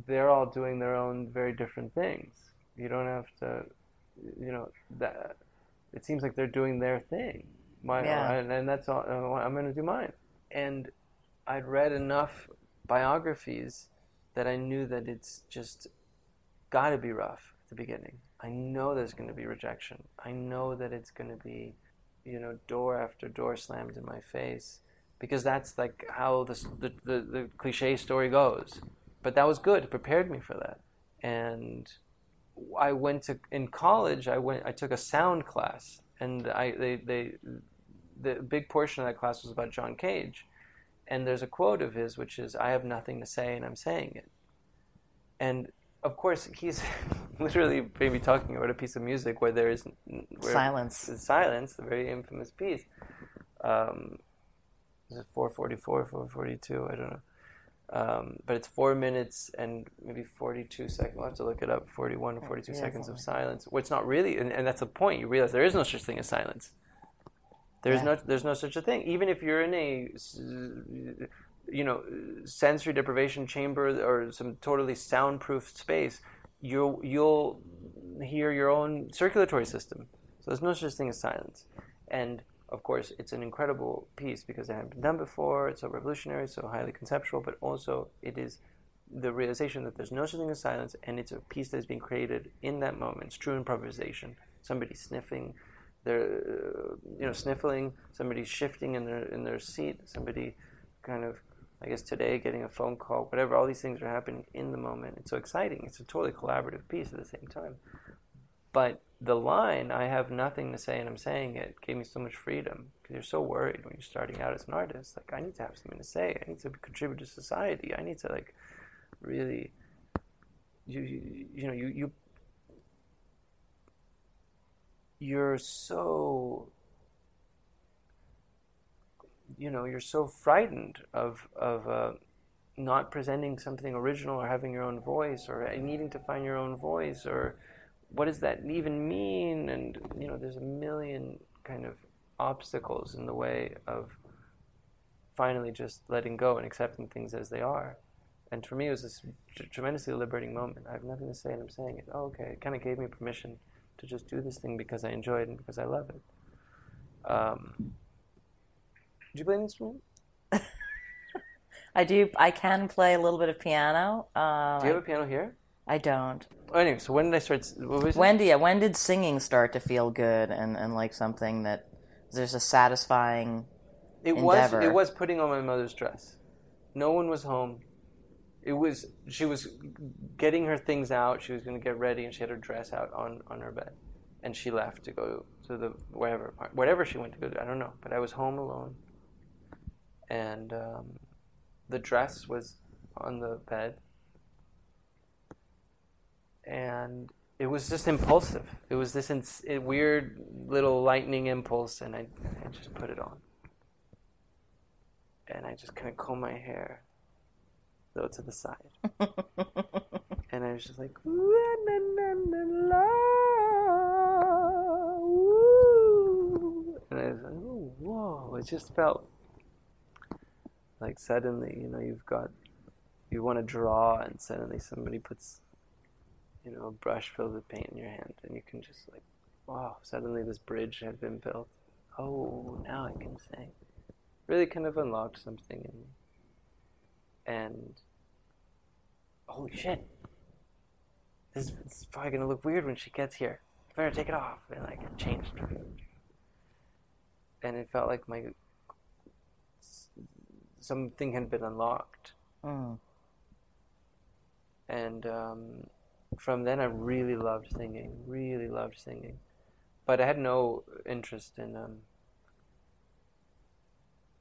they're all doing their own very different things. You don't have to, you know, that. It seems like they're doing their thing. My, Yeah. and, and that's all. uh, I'm going to do mine. And I'd read enough biographies that I knew that it's just got to be rough at the beginning. I know there's going to be rejection. I know that it's going to be, you know, door after door slammed in my face because that's like how the, the, the, the cliche story goes. But that was good. It prepared me for that. And I went to in college. I went. I took a sound class, and I they they the big portion of that class was about John Cage, and there's a quote of his which is, "I have nothing to say, and I'm saying it." And of course, he's literally maybe talking about a piece of music where there is where Silence. silence, the very infamous piece. Um, is it 444, 442? I don't know. Um, but it's four minutes and maybe 42 seconds. We'll have to look it up 41 or 42 Yeah, seconds of silence. Well, it's not really, and, and that's the point. You realize there is no such thing as silence. There's Yeah. no, there's no such a thing. Even if you're in a, you know, sensory deprivation chamber or some totally soundproof space, you'll you'll hear your own circulatory system. So there's no such thing as silence. And of course, it's an incredible piece because it hadn't been done before. It's so revolutionary, so highly conceptual, but also it is the realization that there's no such thing as silence, and it's a piece that is being created in that moment. It's true improvisation. Somebody sniffing, they're uh, you know sniffling. Somebody shifting in their in their seat. Somebody kind of I guess today getting a phone call. Whatever. All these things are happening in the moment. It's so exciting. It's a totally collaborative piece at the same time. But the line, I have nothing to say and I'm saying it, gave me so much freedom. Because you're so worried when you're starting out as an artist. Like, I need to have something to say. I need to contribute to society. I need to, like, really, you, you, you know, you, you, you're so, you know, you're so frightened of, of, uh, not presenting something original or having your own voice or needing to find your own voice or what does that even mean? And you know, there's a million kind of obstacles in the way of finally just letting go and accepting things as they are. And for me, it was this tr- tremendously liberating moment. I have nothing to say, and I'm saying it. Oh, okay, it kind of gave me permission to just do this thing because I enjoy it and because I love it. Um, did you play an instrument? I do. I can play a little bit of piano. Uh, Do you have a piano here? I don't. Anyway, so when did I start? What was it? When, yeah, when did singing start to feel good and, and like something that there's a satisfying It was endeavor. it was putting on my mother's dress. No one was home. It was she was getting her things out. She was going to get ready, and she had her dress out on on her bed, and she left to go to the wherever whatever she went to go. To, I don't know, but I was home alone, and um, the dress was on the bed, and it was just impulsive. It was this ins- weird little lightning impulse, and I, I just put it on. And I just kind of comb my hair, though to the side. and I was just like, "La, na, na, na, la, and I was like, "Oh, whoa! It just felt like suddenly, you know, you've got, you want to draw, and suddenly somebody puts you know, a brush filled with paint in your hand, and you can just like, wow, suddenly this bridge had been built. Oh, now I can sing. Really kind of unlocked something in me. And holy shit, this is, this is probably gonna look weird when she gets here. I better take it off. And like it changed. And it felt like my something had been unlocked. Mm. And um, from then I really loved singing, really loved singing, but I had no interest in um,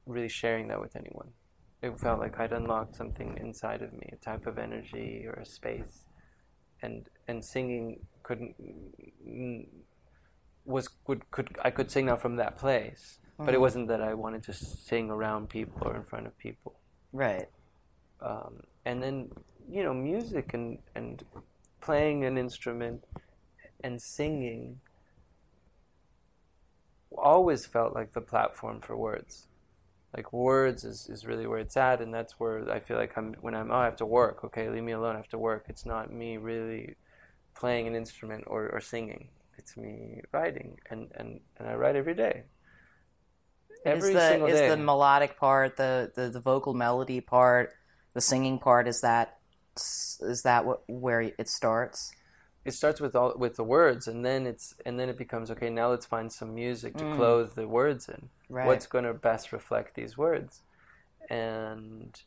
really sharing that with anyone. It felt like I'd unlocked something inside of me, a type of energy or a space, and and singing couldn't was could could I could sing now from that place, but it Mhm. wasn't that I wanted to sing around people or in front of people Right. um, and then you know music and and playing an instrument and singing always felt like the platform for words. Like words is, is really where it's at and that's where i feel like i'm when i'm oh i have to work. Okay leave me alone i have to work. It's not me really playing an instrument or, or singing. It's me writing and, and, and i write every day. Every is the, single is day. the melodic part, the, the, the vocal melody part, the singing part, is that is that what, where it starts? it starts with all with the words and then it's and then it becomes okay now let's find some music to clothe the words in. Right. what's going to best reflect these words? And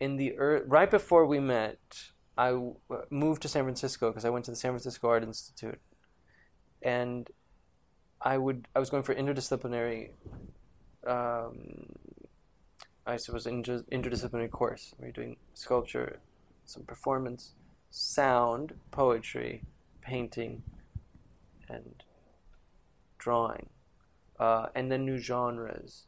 in the er- right before we met i w- moved to san francisco because i went to the san francisco art institute. And i would i was going for interdisciplinary um, i suppose inter- interdisciplinary course. We were doing sculpture some performance sound, poetry, painting, and drawing, uh, and then new genres,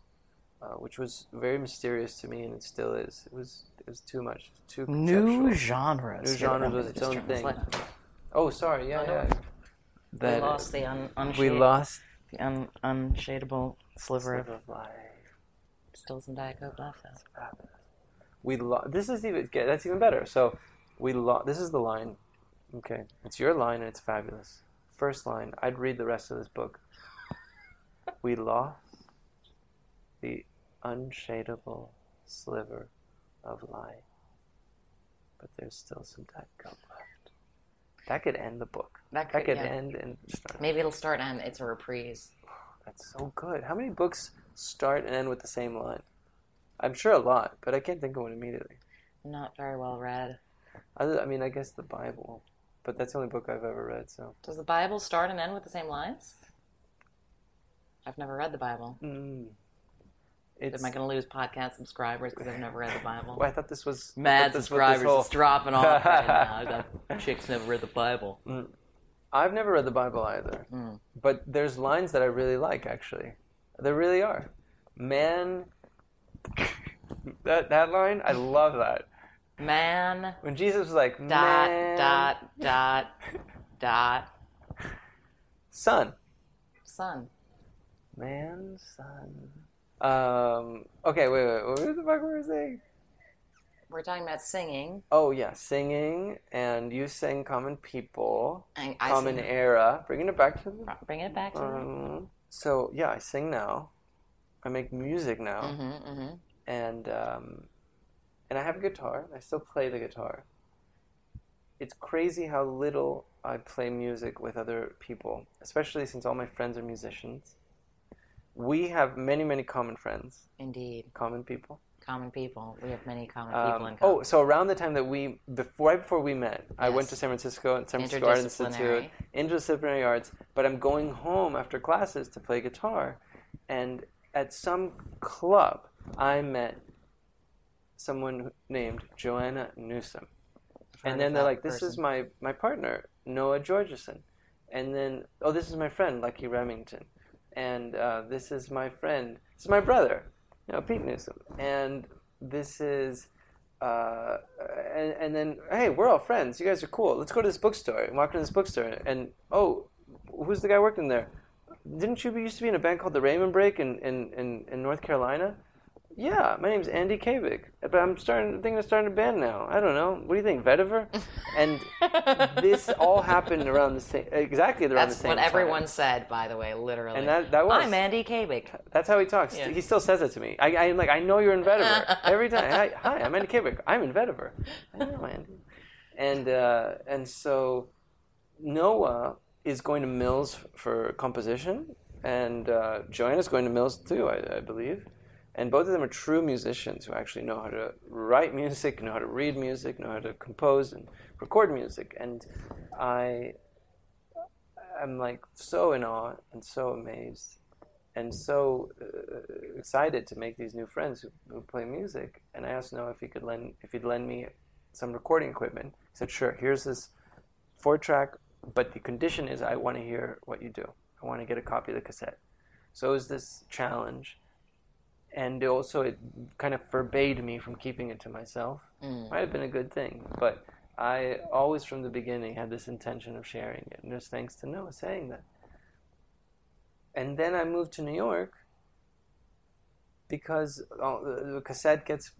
uh, which was very mysterious to me, and it still is. It was it was too much, too New genres. New genres was its own thing. Oh, sorry, yeah, Oh, no. yeah. We lost the un, we lost the un, unshadable sliver of of life. still some Diet Coke left. though. We lo- This is even that's even better. So we lo- This is the line. Okay, it's your line and it's fabulous. First line. I'd read the rest of this book. We lost the unshadable sliver of light, but there's still some Diet Coke left. That could end the book. That That could, could yeah. end and start. Maybe it'll start and it's a reprise. That's so good. How many books start and end with the same line? I'm sure a lot, but I can't think of one immediately. Not very well read. Other, I mean, I guess the Bible, but that's the only book I've ever read. So, Does the Bible start and end with the same lines? I've never read the Bible. mm, it's. Am I going to lose podcast subscribers because I've never read the Bible? Well, I thought this was Mad this was this subscribers whole- is dropping off right now. That chick's never read the Bible. I've never read the Bible either, Mm. but there's lines that I really like. Actually, there really are. Man, that that line, I love that. Man, When Jesus was like, dot, man, dot, dot, dot, son, son. man, son. Um. Okay, wait, wait. What the fuck were we saying? We're talking about singing. Oh yeah, singing, and you sang "Common People," I, I "Common sing, Era," bringing it back to the. Bringing it back to me. Um, so yeah, I sing now. I make music now, Mm-hmm, mm-hmm. and um, and I have a guitar. I still play the guitar. It's crazy how little I play music with other people, especially since all my friends are musicians. We have many, many common friends, Indeed. common people. Common people. We have many common people Um, in common. oh, so around the time that we, before, right before we met, I went to San Francisco and San Francisco Art Institute, interdisciplinary arts. But I'm going home after classes to play guitar, and at some club, I met someone named Joanna Newsom, and then they're like, "This is my my partner, Noah Georgeson," and then, "Oh, this is my friend, Lucky Remington," and uh, this is my friend, this is my brother, you know, Pete Newsom, and this is, uh, and, and then, hey, we're all friends. You guys are cool. Let's go to this bookstore. And walk into this bookstore, and oh, who's the guy working there? Didn't you used to be in a band called the Raymond Brake in, in, in, in North Carolina? Yeah, my name's Andy Cabic, but I'm starting thinking of starting a band now. I don't know. What do you think, Vetiver? And this all happened around the same, exactly around That's the same That's what time. everyone said, by the way, literally. And that- that was- I'm Andy Cabic. That's how he talks. Yeah. He still says it to me. I, I'm like, I know you're in Vetiver every time. Hi, hi, I'm Andy Cabic. I'm in Vetiver. I know Andy. And uh, and so Noah is going to Mills for composition, and uh, Joanna's going to Mills too, I, I believe. And both of them are true musicians who actually know how to write music, know how to read music, know how to compose and record music. And I am like so in awe and so amazed and so uh, excited to make these new friends who, who play music. And I asked Noah if he could lend if he'd lend me some recording equipment. He said, "Sure. Here's this four track, but the condition is I want to hear what you do. I want to get a copy of the cassette." So it was this challenge, and also it kind of forbade me from keeping it to myself. Mm. Might have been a good thing, but I always from the beginning had this intention of sharing it, and just thanks to Noah saying that. And then I moved to New York because uh, the cassette gets.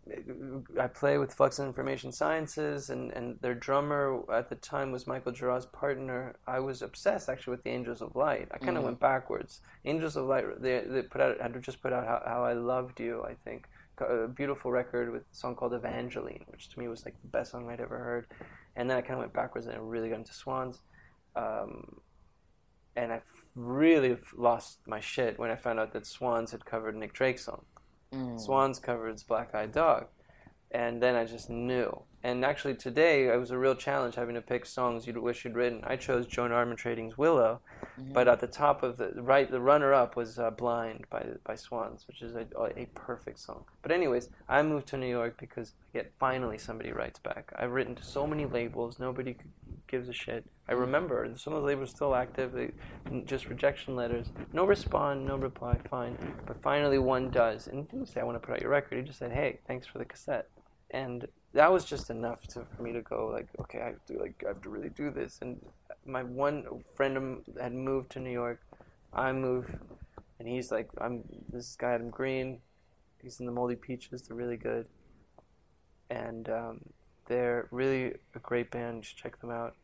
I play with Flux and Information Sciences, and, and their drummer at the time was Michael Gira's partner. I was obsessed actually with the Angels of Light. I kind of went backwards. Angels of Light, they, they put out had just put out how, how I Loved You, I think. A beautiful record with a song called Evangeline, which to me was like the best song I'd ever heard. And then I kind of went backwards and I really got into Swans. Um, and I really lost my shit when I found out that Swans had covered Nick Drake's song. Mm. Swans covered Black Eyed Dog. And then I just knew. And actually today it was a real challenge having to pick songs you'd wish you'd written. I chose Joan Armatrading's Willow, but at the top of the right, the runner-up was uh, "Blind" by by Swans, which is a, a perfect song. But anyways, I moved to New York because I get finally somebody writes back. I've written to so many labels, nobody gives a shit. I remember some of the labels are still active. They just rejection letters, no respond, no reply, fine. But finally one does, and he didn't say I want to put out your record. He just said, hey, thanks for the cassette, and that was just enough to, for me to go like, okay, I have to like I have to really do this. And my one friend had moved to New York. I moved, and he's like, I'm this guy Adam Green. He's in the Moldy Peaches. They're really good, and um, they're really a great band. You should check them out.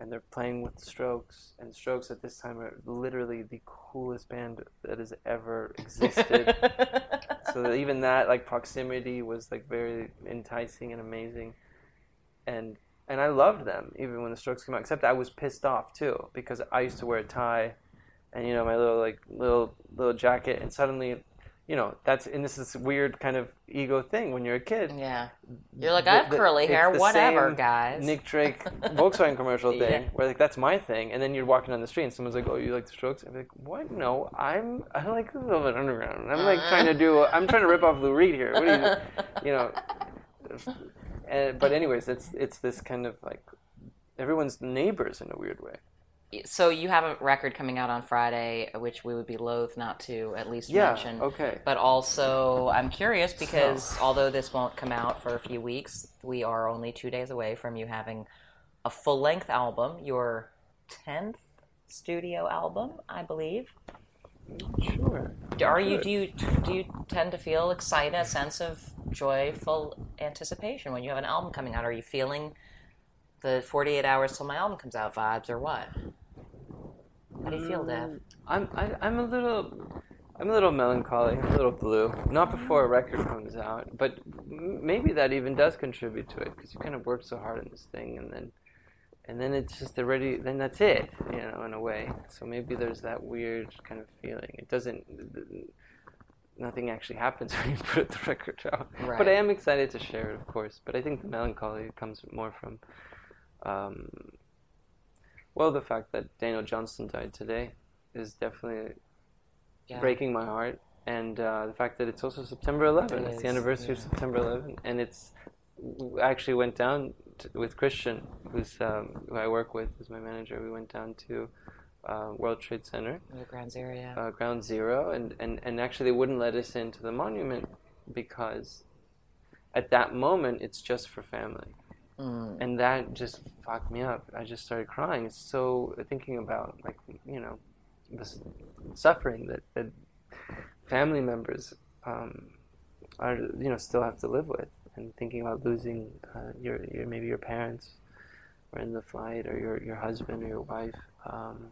And they're playing with the Strokes, and Strokes at this time are literally the coolest band that has ever existed. so even that like proximity was like very enticing and amazing and and I loved them even when the Strokes came out. Except I was pissed off too because I used to wear a tie, and you know my little like little little jacket, and suddenly, you know that's and this is weird kind of ego thing when you're a kid. Yeah. You're like, The- I have the- curly hair, whatever, guys. Nick Drake Volkswagen commercial thing Yeah. where like that's my thing, and then you're walking down the street and someone's like, "Oh, you like the Strokes?" I'm like, "What? No, I'm I like the Velvet Underground. I'm like uh-huh. trying to do I'm trying to rip off Lou Reed here. What are you, you know?" And, but anyways, it's it's this kind of like everyone's neighbors in a weird way. So you have a record coming out on Friday, which we would be loath not to at least Yeah, mention. okay. But also, I'm curious because although this won't come out for a few weeks, we are only two days away from you having a full length album, your tenth studio album, I believe. Sure. Are you do you do you tend to feel excited, a sense of joyful anticipation when you have an album coming out? Are you feeling the 48 hours till my album comes out vibes or what? How do you feel, Dev? Mm, I'm I, I'm a little I'm a little melancholy, I'm a little blue. Not mm-hmm. before a record comes out, but maybe that even does contribute to it because you kind of work so hard on this thing, and then and then it's just already then that's it, you know, in a way. So maybe there's that weird kind of feeling. It doesn't. nothing actually happens when you put the record out. Right. But I am excited to share it, of course. But I think the melancholy comes more from, um, well, the fact that Daniel Johnston died today is definitely Yeah. breaking my heart, and uh, the fact that it's also September 11. It it's the anniversary of. September 11, and it's I actually went down to, with Christian, who's um, who I work with, who's my manager. We went down to uh, World Trade Center, The Ground Zero, yeah. uh, Ground Zero, and, and, and actually they wouldn't let us into the monument because at that moment it's just for family. Mm. And that just fucked me up. I just started crying. So thinking about like you know the suffering that, that family members um, are you know still have to live with, and thinking about losing uh, your your maybe your parents or in the flight or your your husband or your wife, um,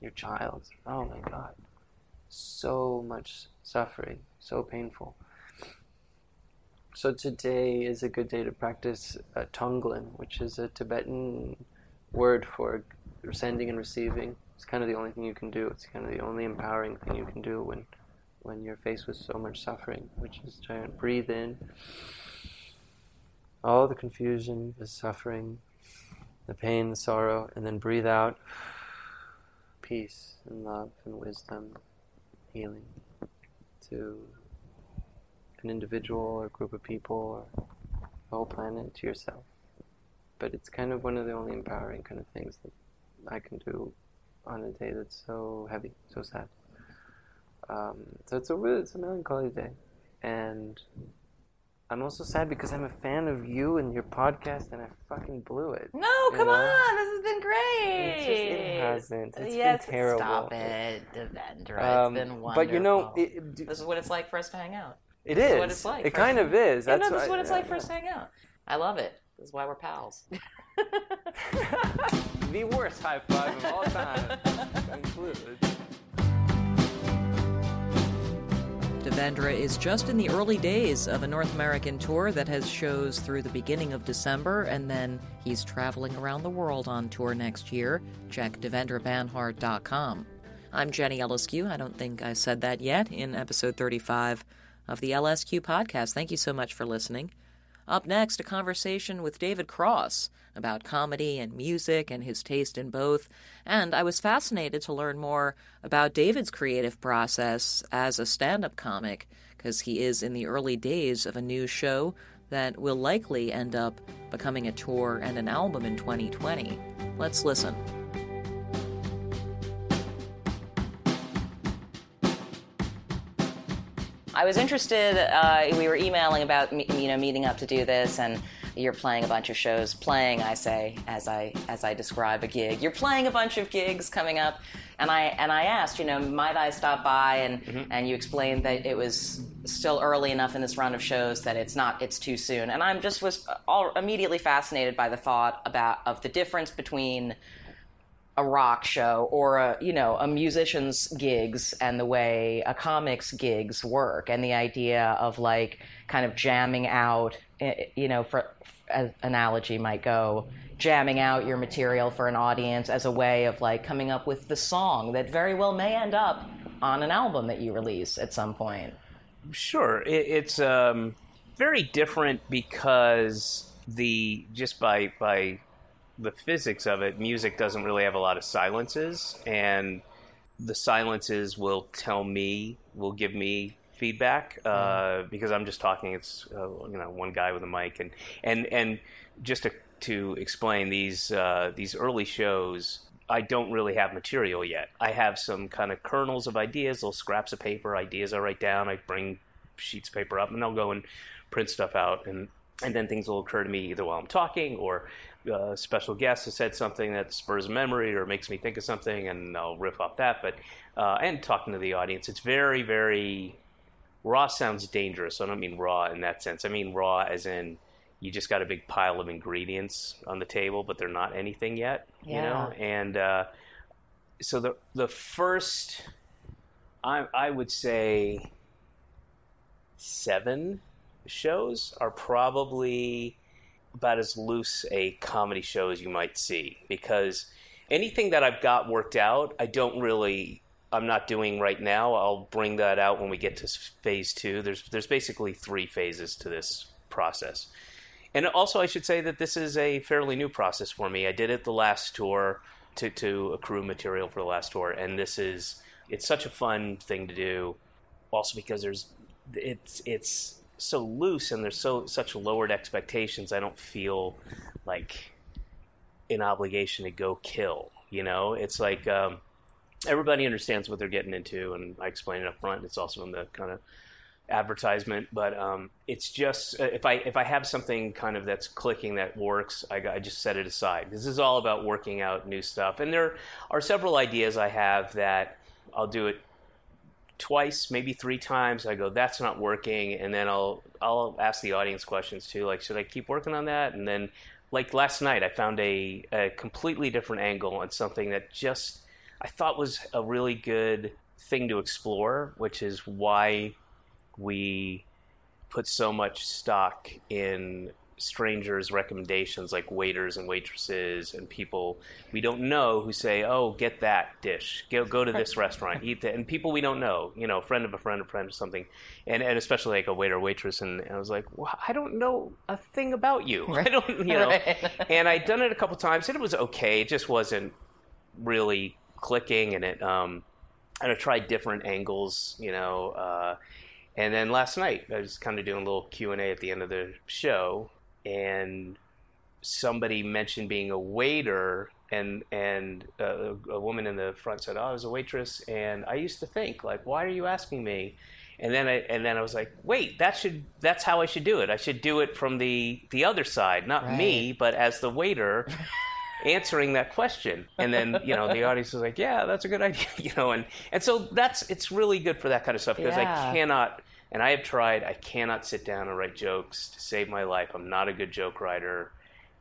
your child. Oh my God, so much suffering, so painful. So today is a good day to practice uh, Tonglen, which is a Tibetan word for sending and receiving. It's kind of the only thing you can do. It's kind of the only empowering thing you can do when, when you're faced with so much suffering, which is try and breathe in all the confusion, the suffering, the pain, the sorrow, and then breathe out peace and love and wisdom, healing to an individual or group of people or the whole planet to yourself. But it's kind of one of the only empowering kind of things that I can do on a day that's so heavy, so sad. Um, so it's a really, it's a melancholy day, and I'm also sad because I'm a fan of you and your podcast, and I fucking blew it. No, come know? on. This has been great. It's just, it hasn't. It's yes, been terrible. Stop it, Devendra. Um, it's been wonderful. but you know, it, it, this is what it's like for us to hang out. It this is. is what it's like It kind of is. Yeah, That's no, this is why- what it's like for us to hang out. I love it. This is why we're pals. the worst high five of all time concludes. Devendra is just in the early days of a North American tour that has shows through the beginning of December, and then he's traveling around the world on tour next year. Check devendrabanhart.com. I'm Jenny Eliscu. I don't think I said that yet in episode 35 of the LSQ podcast. Thank you so much for listening. Up next, a conversation with David Cross about comedy and music and his taste in both. And I was fascinated to learn more about David's creative process as a stand up comic, because he is in the early days of a new show that will likely end up becoming a tour and an album in 2020. Let's listen. I was interested. Uh, we were emailing about me- you know meeting up to do this, and you're playing a bunch of shows. Playing, I say, as I as I describe a gig. You're playing a bunch of gigs coming up, and I and I asked, you know, might I stop by? And and you explained that it was still early enough in this round of shows that it's not it's too soon. And I'm just was all immediately fascinated by the thought about of the difference between a rock show or a you know a musician's gigs and the way a comic's gigs work and the idea of like kind of jamming out eh, you know for as analogy might go jamming out your material for an audience as a way of like coming up with the song that very well may end up on an album that you release at some point. Sure, it, it's um, very different because the just by by the physics of it, music doesn't really have a lot of silences, and the silences will tell me, will give me feedback uh, because I'm just talking. It's uh, you know one guy with a mic, and and and just to, to explain these uh, these early shows. I don't really have material yet. I have some kind of kernels of ideas, little scraps of paper, ideas I write down. I bring sheets of paper up, and I'll go and print stuff out, and and then things will occur to me either while I'm talking or uh, special guest has said something that spurs a memory or makes me think of something, and I'll riff off that. But uh, and talking to the audience, it's very very raw. Sounds dangerous. I don't mean raw in that sense. I mean raw as in you just got a big pile of ingredients on the table, but they're not anything yet. Yeah. You know, and uh, so the the first, I I would say seven shows are probably about as loose a comedy show as you might see because anything that I've got worked out, I don't really I'm not doing right now. I'll bring that out when we get to phase two. There's there's basically three phases to this process. And also, I should say that this is a fairly new process for me. I did it the last tour to, to accrue material for the last tour, and this is it's such a fun thing to do. Also, because there's it's it's so loose and there's so such lowered expectations. I don't feel like an obligation to go kill. You know, it's like um, everybody understands what they're getting into, and I explain it up front. It's also in the kind of advertisement, but um, it's just uh, if I if I have something kind of that's clicking that works, I, I just set it aside. This is all about working out new stuff, and there are several ideas I have that I'll do it twice, maybe three times. I go, that's not working, and then I'll I'll ask the audience questions too, like should I keep working on that? And then like last night, I found a, a completely different angle on something that just I thought was a really good thing to explore, which is why we put so much stock in strangers' recommendations, like waiters and waitresses and people we don't know who say, "Oh, get that dish. Go go to this restaurant, eat that." And people we don't know, you know, friend of a friend, a friend or something, and and especially like a waiter, waitress, and, and I was like, well, "I don't know a thing about you. Right. I don't, you know." Right. and I'd done it a couple times, and it was okay. It just wasn't really clicking, and it. um and I tried different angles, you know. Uh, and then last night, I was kind of doing a little Q and A at the end of the show, and somebody mentioned being a waiter, and and uh, a woman in the front said, "Oh, I was a waitress," and I used to think like, "Why are you asking me?" And then I and then I was like, "Wait, that should that's how I should do it. I should do it from the the other side, not right. me, but as the waiter." answering that question and then you know the audience is like yeah that's a good idea you know and and so that's it's really good for that kind of stuff because yeah. i cannot and I have tried. I cannot sit down and write jokes to save my life. I'm not a good joke writer.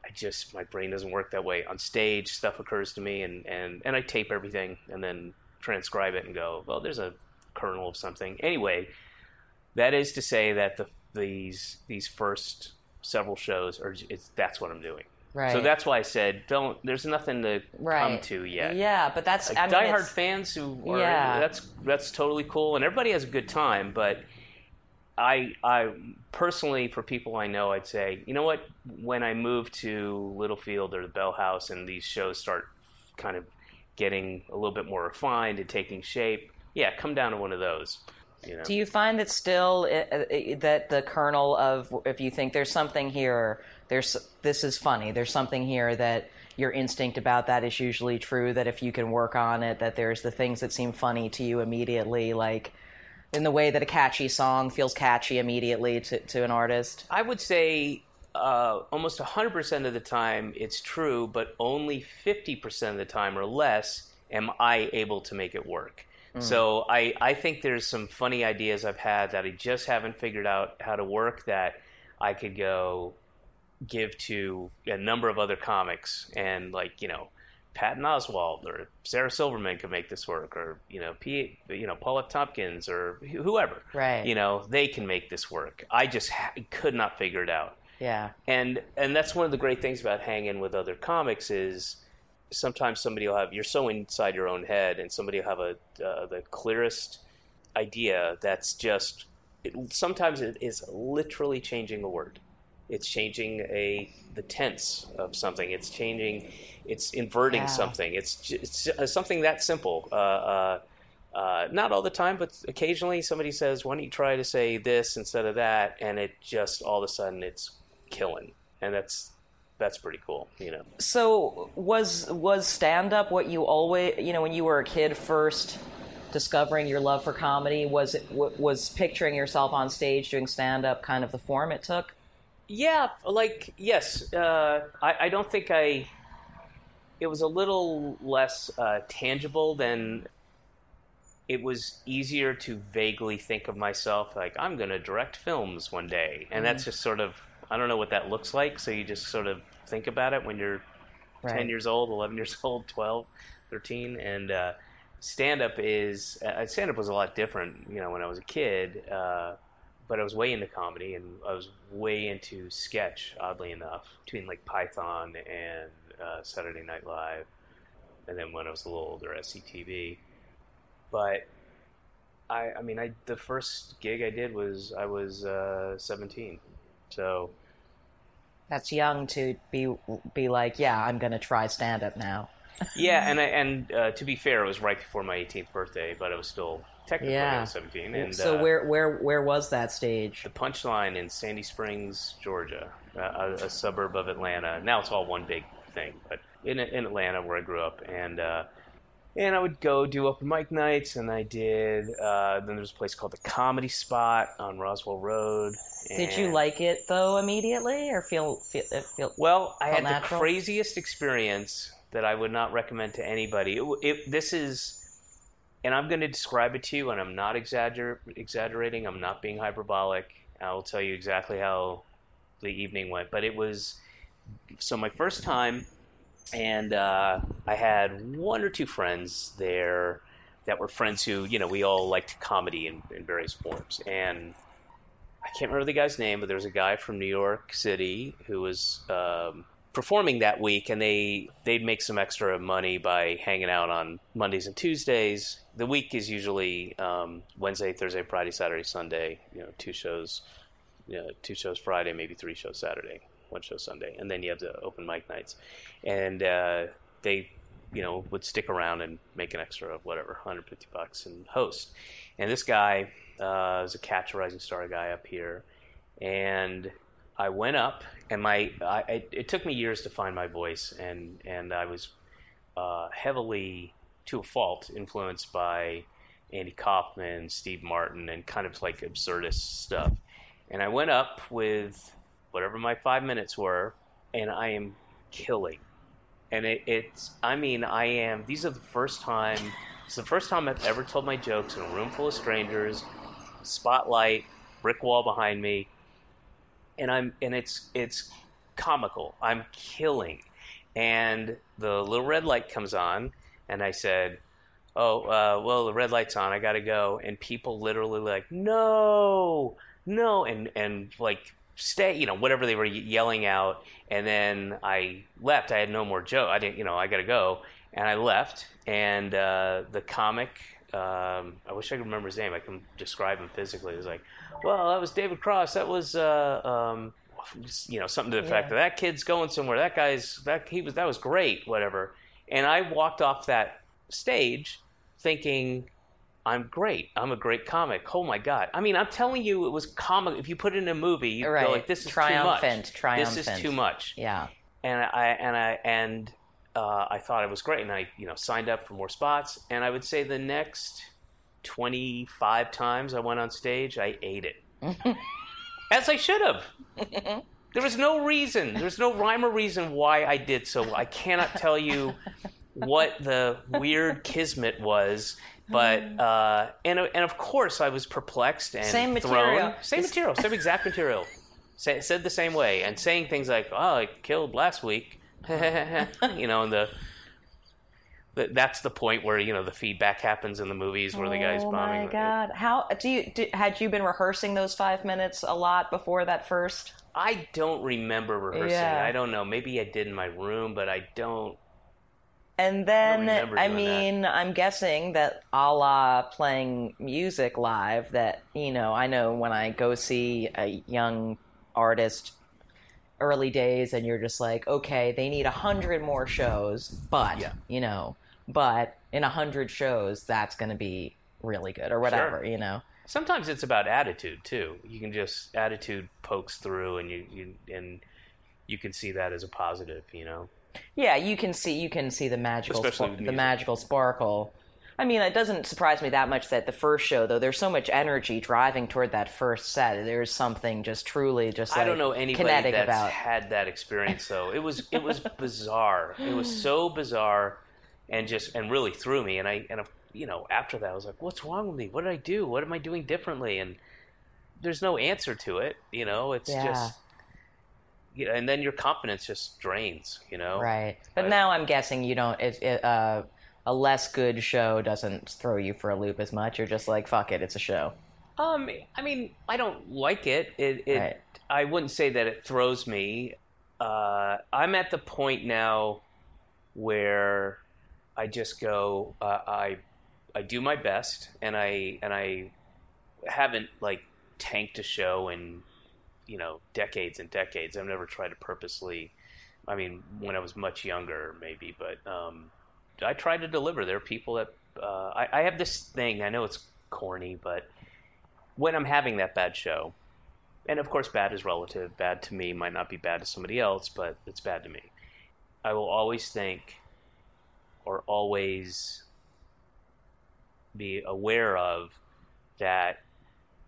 I just my brain doesn't work that way. On stage, stuff occurs to me, and and and I tape everything and then transcribe it and go, well, there's a kernel of something. Anyway, that is to say that the these these first several shows are it's, that's what I'm doing. Right. So that's why I said don't. There's nothing to right. come to yet. Yeah, but that's like, I mean, diehard fans who are yeah. that's that's totally cool, and everybody has a good time, but I, I personally, for people I know, I'd say, you know what? When I move to Littlefield or the Bell House, and these shows start kind of getting a little bit more refined and taking shape, yeah, come down to one of those. You know? Do you find that still uh, that the kernel of if you think there's something here, there's this is funny, there's something here that your instinct about that is usually true. That if you can work on it, that there's the things that seem funny to you immediately, like in the way that a catchy song feels catchy immediately to, to an artist? I would say uh, almost 100% of the time it's true, but only 50% of the time or less am I able to make it work. Mm. So I, I think there's some funny ideas I've had that I just haven't figured out how to work that I could go give to a number of other comics and like, you know, Patton Oswalt or Sarah Silverman could make this work, or you know, P, you know, Paul F. Tompkins or whoever. Right. You know, they can make this work. I just ha- could not figure it out. Yeah. And and that's one of the great things about hanging with other comics is sometimes somebody will have you're so inside your own head, and somebody will have a uh, the clearest idea that's just it, sometimes it is literally changing a word. It's changing a the tense of something. It's changing. It's inverting yeah. something. It's it's uh, something that simple. Uh, uh, uh, not all the time, but occasionally somebody says, "Why don't you try to say this instead of that?" And it just all of a sudden it's killing, and that's that's pretty cool, you know. So was was stand up what you always you know when you were a kid first discovering your love for comedy was it was picturing yourself on stage doing stand up kind of the form it took? Yeah, like yes. Uh, I, I don't think I. It was a little less uh, tangible than. It was easier to vaguely think of myself like I'm going to direct films one day, and mm-hmm. that's just sort of I don't know what that looks like. So you just sort of think about it when you're right. ten years old, eleven years old, 12, 13, and uh, stand up is uh, stand up was a lot different. You know, when I was a kid uh, but I was way into comedy and I was way into sketch, oddly enough, between like Python and uh, Saturday Night Live, and then when I was a little older, SCTV. but I, I mean, I the first gig I did was I was uh, 17, so That's young to be be like, yeah, I'm gonna try stand up now. yeah, and I, and uh, to be fair, it was right before my 18th birthday, but it was still technically I Yeah. was 17. And so uh, where where where was that stage? the punchline in Sandy Springs, Georgia, uh, a, a suburb of Atlanta. Now it's all one big thing, but in in Atlanta where I grew up, and uh, and I would go do open mic nights, and I did. Uh, then there was a place called the Comedy Spot on Roswell Road. Did you like it though immediately, or feel feel, feel Well, I had natural? the craziest experience that I would not recommend to anybody. It, it, this is, and I'm going to describe it to you, and I'm not exagger- exaggerating. I'm not being hyperbolic. I will tell you exactly how the evening went. But it was so my first time, and uh, I had one or two friends there that were friends who, you know, we all liked comedy in, in various forms, and. I can't remember the guy's name, but there was a guy from New York City who was um, performing that week, and they they'd make some extra money by hanging out on Mondays and Tuesdays. The week is usually um, Wednesday, Thursday, Friday, Saturday, Sunday. You know, two shows, you know, two shows Friday, maybe three shows Saturday, one show Sunday, and then you have the open mic nights, and uh, they you know would stick around and make an extra of whatever 150 bucks and host. And this guy uh, was a Catch Rising Star guy up here, and I went up, and my I, it, it took me years to find my voice, and and I was uh, heavily, to a fault, influenced by Andy Kaufman, Steve Martin, and kind of like absurdist stuff. And I went up with whatever my five minutes were, and I am killing. And it, it's, I mean, I am. These are the first time. It's the first time I've ever told my jokes in a room full of strangers, spotlight, brick wall behind me, and I'm and it's it's comical. I'm killing, and the little red light comes on, and I said, "Oh, uh, well, the red light's on. I got to go." And people literally like, "No, no," and and like stay, you know, whatever they were yelling out. And then I left. I had no more joke. I didn't, you know, I got to go, and I left. And uh, the comic. Um, I wish I could remember his name. I can describe him physically. It was like, well, that was David Cross. That was, uh, um, you know, something to the fact that that kid's going somewhere. That guy's that he was that was great. Whatever. And I walked off that stage thinking, I'm great. I'm a great comic. Oh my god. I mean, I'm telling you, it was comic. If you put it in a movie, you Right. go like, "This is Triumphant, too much. triumphant. This is too much." yeah. and I and I and uh, I thought it was great, and I you know signed up for more spots. And I would say the next twenty five times I went on stage, I ate it, as I should have. There was no reason. There's no rhyme or reason why I did so. I cannot tell you what the weird kismet was. But uh, and and of course I was perplexed and Same thrown. material. Same material, same exact material. Said the same way and saying things like, "Oh, I killed last week," you know, and the, the that's the point where you know the feedback happens in the movies where the guy's bombing. oh my god! How do you do, had you been rehearsing those five minutes a lot before that first? I don't remember rehearsing. Yeah. I don't know. Maybe I did in my room, but I don't. And then, I doing mean, I'm guessing that a la playing music live, that, you know, I know when I go see a young artist early days and you're just like, okay, they need a hundred more shows, but, Yeah. you know, but in a hundred shows, that's going to be really good or whatever, you know? Sometimes it's about attitude too. You can just attitude pokes through, and you, you and you can see that as a positive. You know. Yeah, you can see you can see the magical spark- the magical sparkle. I mean, it doesn't surprise me that much that the first show, though, there's so much energy driving toward that first set. There's something just truly just like I don't know anybody kinetic that's about. had that experience though. It was it was bizarre. It was so bizarre, and just and really threw me. And I and you know after that I was like, what's wrong with me? What did I do? What am I doing differently? And there's no answer to it. You know, it's Yeah. just. Yeah, and then your confidence just drains, you know. Right, but But- now I'm guessing you don't. It, it, uh, a less good show doesn't throw you for a loop as much. You're just like, fuck it, it's a show. Um, I mean, I don't like it. It, it Right. I wouldn't say that it throws me. Uh, I'm at the point now where I just go. Uh, I I do my best, and I and I haven't like tanked a show in you know decades and decades. I've never tried to purposely. I mean, when I was much younger, maybe, but um, I try to deliver. There are people that uh, I, I have this thing. I know it's corny, but when I'm having that bad show, and of course, bad is relative. Bad to me might not be bad to somebody else, but it's bad to me. I will always think, or always be aware of that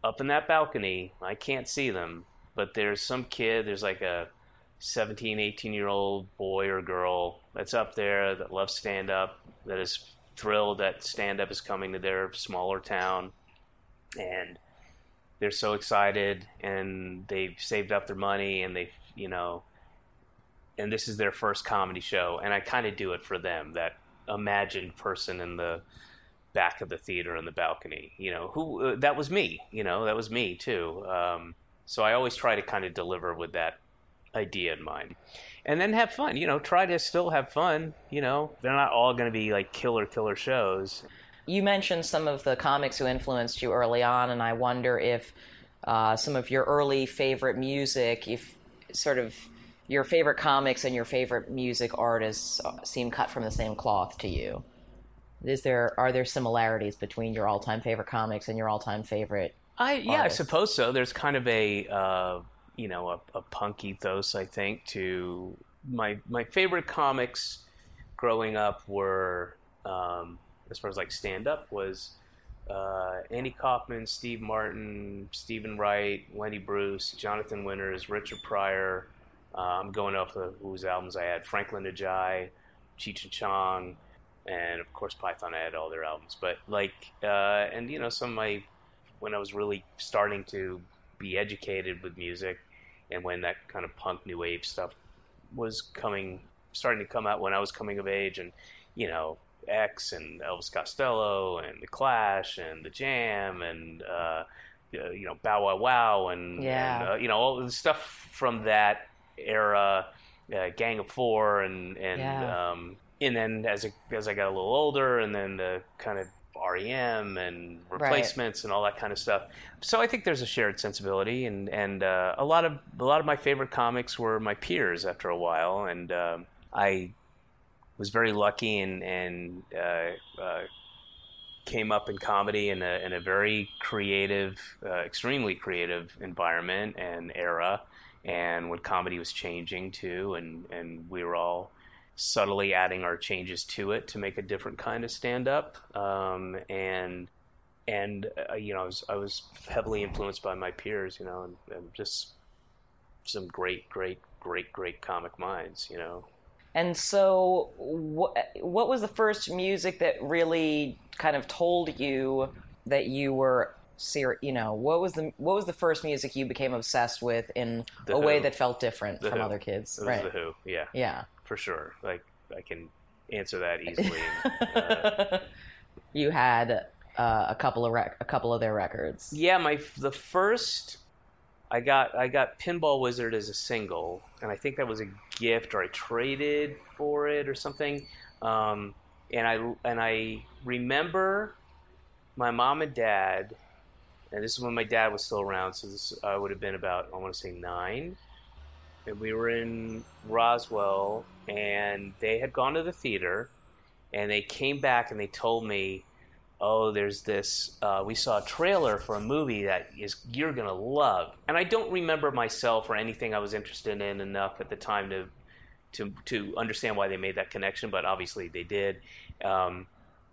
up in that balcony, I can't see them, but there's some kid, there's like a 17, 18 year old boy or girl that's up there that loves stand up, that is thrilled that stand up is coming to their smaller town. And they're so excited and they've saved up their money and they, you know, and this is their first comedy show. And I kind of do it for them, that imagined person in the back of the theater in the balcony. You know, who uh, that was me. You know, that was me too. Um, so I always try to kind of deliver with that idea in mind, and then have fun. You know, try to still have fun. You know, they're not all going to be like killer killer shows. You mentioned some of the comics who influenced you early on, and I wonder if uh, some of your early favorite music, if sort of your favorite comics and your favorite music artists seem cut from the same cloth to you. Is there are there similarities between your all time favorite comics and your all time favorite? I yeah, artists? I suppose so. There's kind of a uh, you know a, a punk ethos, I think, to my my favorite comics growing up were um, as far as like stand up was uh, Andy Kaufman, Steve Martin, Steven Wright, Lenny Bruce, Jonathan Winters, Richard Pryor. I'm going off of whose albums I had Franklyn Ajaye, Cheech and Chong and of course Python. I had all their albums, but like, uh, and you know, some of my when I was really starting to be educated with music, and when that kind of punk new wave stuff was coming, starting to come out when I was coming of age, and you know, X and Elvis Costello and the Clash and the Jam and uh, you know Bow Wow Wow and, Yeah. and uh, you know all the stuff from that era, uh, Gang of Four and and Yeah. um, and then as I, as I got a little older, and then the kind of REM and replacements and all that kind of stuff. So I think there's a shared sensibility, and and uh, a lot of a lot of my favorite comics were my peers after a while, and um, I was very lucky and and uh, uh, came up in comedy in a in a very creative, uh, extremely creative environment and era, and when comedy was changing too, and and we were all subtly adding our changes to it to make a different kind of stand up um, and and uh, you know I was, I was heavily influenced by my peers you know and, and just some great great great great comic minds you know. And so, what what was the first music that really kind of told you that you were ser- You know, what was the what was the first music you became obsessed with in The a way that felt different The from Who. other kids? it was right. the Who yeah Yeah. for sure like I can answer that easily uh, you had uh, a couple of rec- a couple of their records. Yeah, my the first I got I got Pinball Wizard as a single, and I think that was a gift or I traded for it or something. Um, and I and I remember my mom and dad, and this is when my dad was still around, so this I would have been about I want to say nine, and we were in Roswell, and they had gone to the theater, and they came back and they told me oh, there's this. Uh, we saw a trailer for a movie that is you're gonna love, and I don't remember myself or anything I was interested in enough at the time to to to understand why they made that connection, but obviously they did. Um,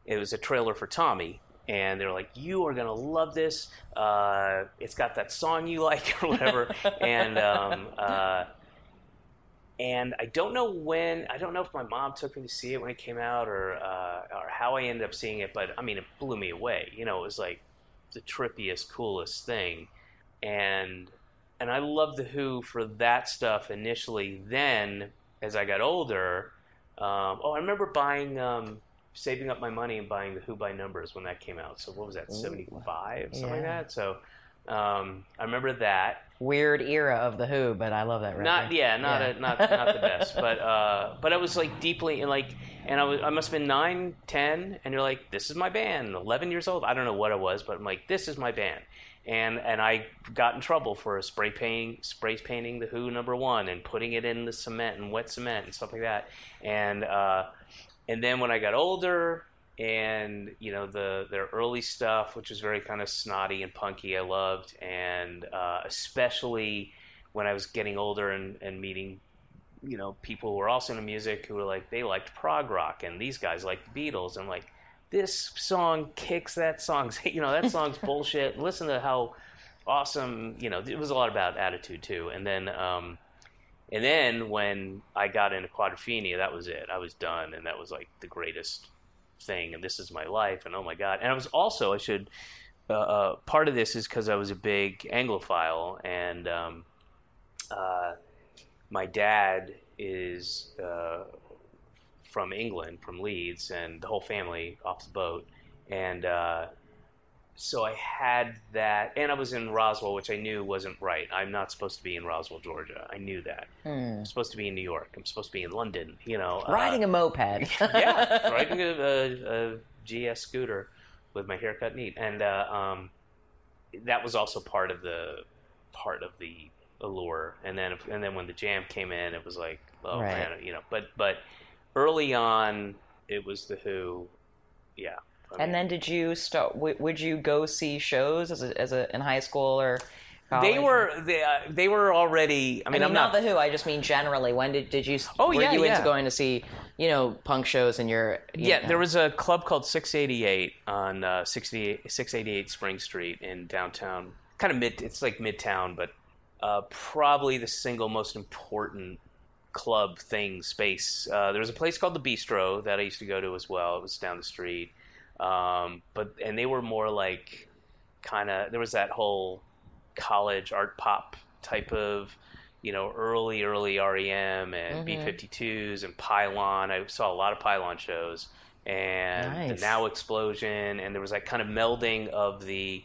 it was a trailer for Tommy. And they're like, "You are gonna love this. Uh, it's got that song you like, or whatever." and um, uh, and I don't know when. I don't know if my mom took me to see it when it came out, or uh, or how I ended up seeing it. But I mean, it blew me away. You know, it was like the trippiest, coolest thing, and and I loved the Who for that stuff initially. Then, as I got older, um, oh, I remember buying, um, saving up my money and buying the Who by numbers when that came out. So what was that, seventy five, something like that. So Um, I remember that. Weird era of the Who, but I love that record. Not yeah, not Yeah. A, not not the best, but uh, but I was like deeply in like, and I was I must have been nine, ten, and you're like, this is my band. Eleven years old, I don't know what I was, but I'm like, this is my band, and and I got in trouble for spray painting spray painting the Who number one and putting it in the cement and wet cement and stuff like that, and uh, and then when I got older. And you know the their early stuff, which was very kind of snotty and punky, I loved, and uh, especially when I was getting older and, and meeting, you know, people who were also into music who were like, they liked prog rock and these guys liked the Beatles. And like, this song kicks that song's, you know, that song's bullshit. Listen to how awesome, you know, it was a lot about attitude too. And then, um, and then when I got into Quadrophenia, that was it. I was done. And that was like the greatest thing. And this is my life. And oh my God. And I was also, I should, uh, uh, part of this is because I was a big Anglophile and, um, uh, my dad is uh, from England, from Leeds, and the whole family off the boat. And uh, so I had that, and I was in Roswell, which I knew wasn't right. I'm not supposed to be in Roswell, Georgia. I knew that. I'm supposed to be in New York. I'm supposed to be in London. You know, uh, Riding a moped. yeah, riding a, a, a GS scooter with my haircut neat, and uh, um, that was also part of the part of the allure. And then and then when the jam came in, it was like, oh Right. man, you know. But but early on, it was the Who. Yeah. I And mean, then did you start? W- would you go see shows as a, as a in high school or? College? they were they, uh, they were already. I I mean, mean, I'm not not. the Who. I just mean generally. When did did you? Oh, were yeah, you yeah. into going to see you know punk shows in your? you Yeah, know- there was a club called 688 on uh, 68 688 Spring Street in downtown. Kind of mid, it's like midtown, but uh, probably the single most important club thing space. Uh, there was a place called the Bistro that I used to go to as well. It was down the street, um, but and they were more like kind of there was that whole college art pop type of you know early early REM and B52s and Pylon. I saw a lot of Pylon shows and Nice. the Now Explosion and there was that kind of melding of the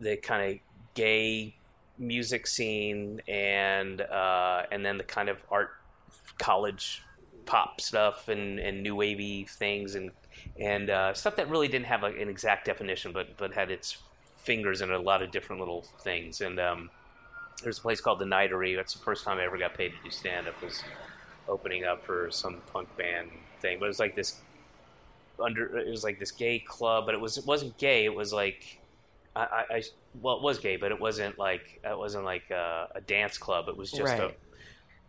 the kind of gay music scene and uh, and then the kind of art college pop stuff and, and new wavy things and and uh, stuff that really didn't have like an exact definition but but had its fingers in a lot of different little things and um, there's a place called the Nightery. That's the first time I ever got paid to do stand up was opening up for some punk band thing. But it was like this under it was like this gay club, but it was it wasn't gay. It was like I, I, well it was gay, but it wasn't like it wasn't like a, a dance club. It was just a Right.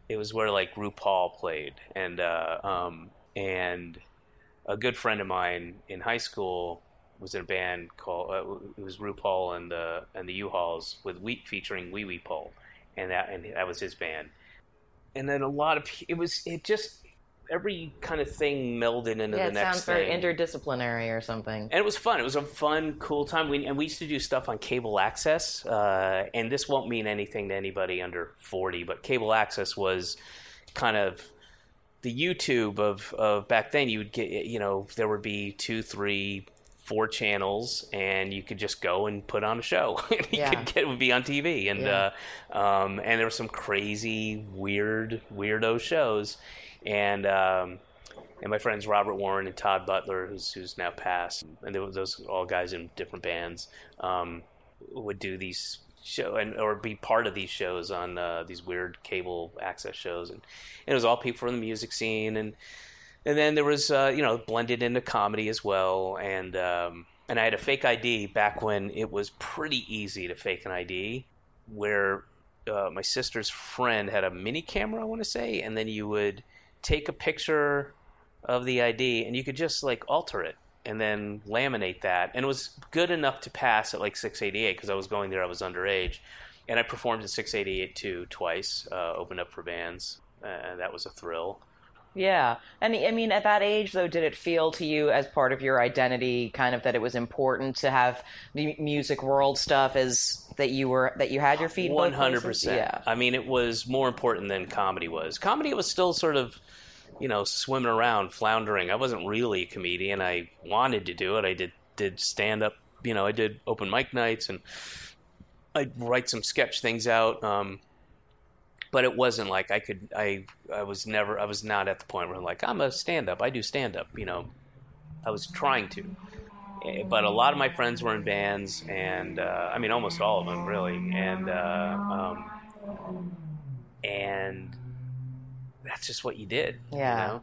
it was where like RuPaul played and uh, um, and a good friend of mine in high school was in a band called uh, it was RuPaul and the and the U-Hauls with we featuring Wee Wee Paul and that and that was his band and then a lot of it was it just every kind of thing melded into Yeah, the it next sounds very interdisciplinary or something. and it was fun. It was a fun, cool time. We, and we used to do stuff on cable access. Uh, and this won't mean anything to anybody under 40, but cable access was kind of the YouTube of, of back then. You would get, you know, there would be two, three, four channels, and you could just go and put on a show. and you Yeah. could get, it would be on TV. And, Yeah. uh, um, and there were some crazy, weird, weirdo shows. And, um, and my friends Robert Warren and Todd Butler, who's who's now passed, and they, those all guys in different bands, um, would do these show and or be part of these shows on uh, these weird cable access shows, and, and it was all people from the music scene, and and then there was uh, you know blended into comedy as well, and um, and I had a fake ID back when it was pretty easy to fake an ID, where uh, my sister's friend had a mini camera, I want to say, and then you would take a picture of the ID and you could just like alter it and then laminate that. And it was good enough to pass at like 688 because I was going there, I was underage. And I performed at 688 too twice, uh, opened up for bands. Uh, that was a thrill. Yeah, and I mean, at that age, though, did it feel to you as part of your identity, kind of that it was important to have the music world stuff as that you were that you had your feet in 100%. Yeah, I mean, it was more important than comedy was. Comedy was still sort of, you know, swimming around, floundering. I wasn't really a comedian. I wanted to do it. I did did stand up. You know, I did open mic nights and I'd write some sketch things out. Um, but it wasn't like I could. I I was never. I was not at the point where I'm like I'm a stand up. I do stand up. You know, I was trying to, Eh, but a lot of my friends were in bands, and uh, I mean almost all of them really, and uh, um, and that's just what you did. Yeah. You know?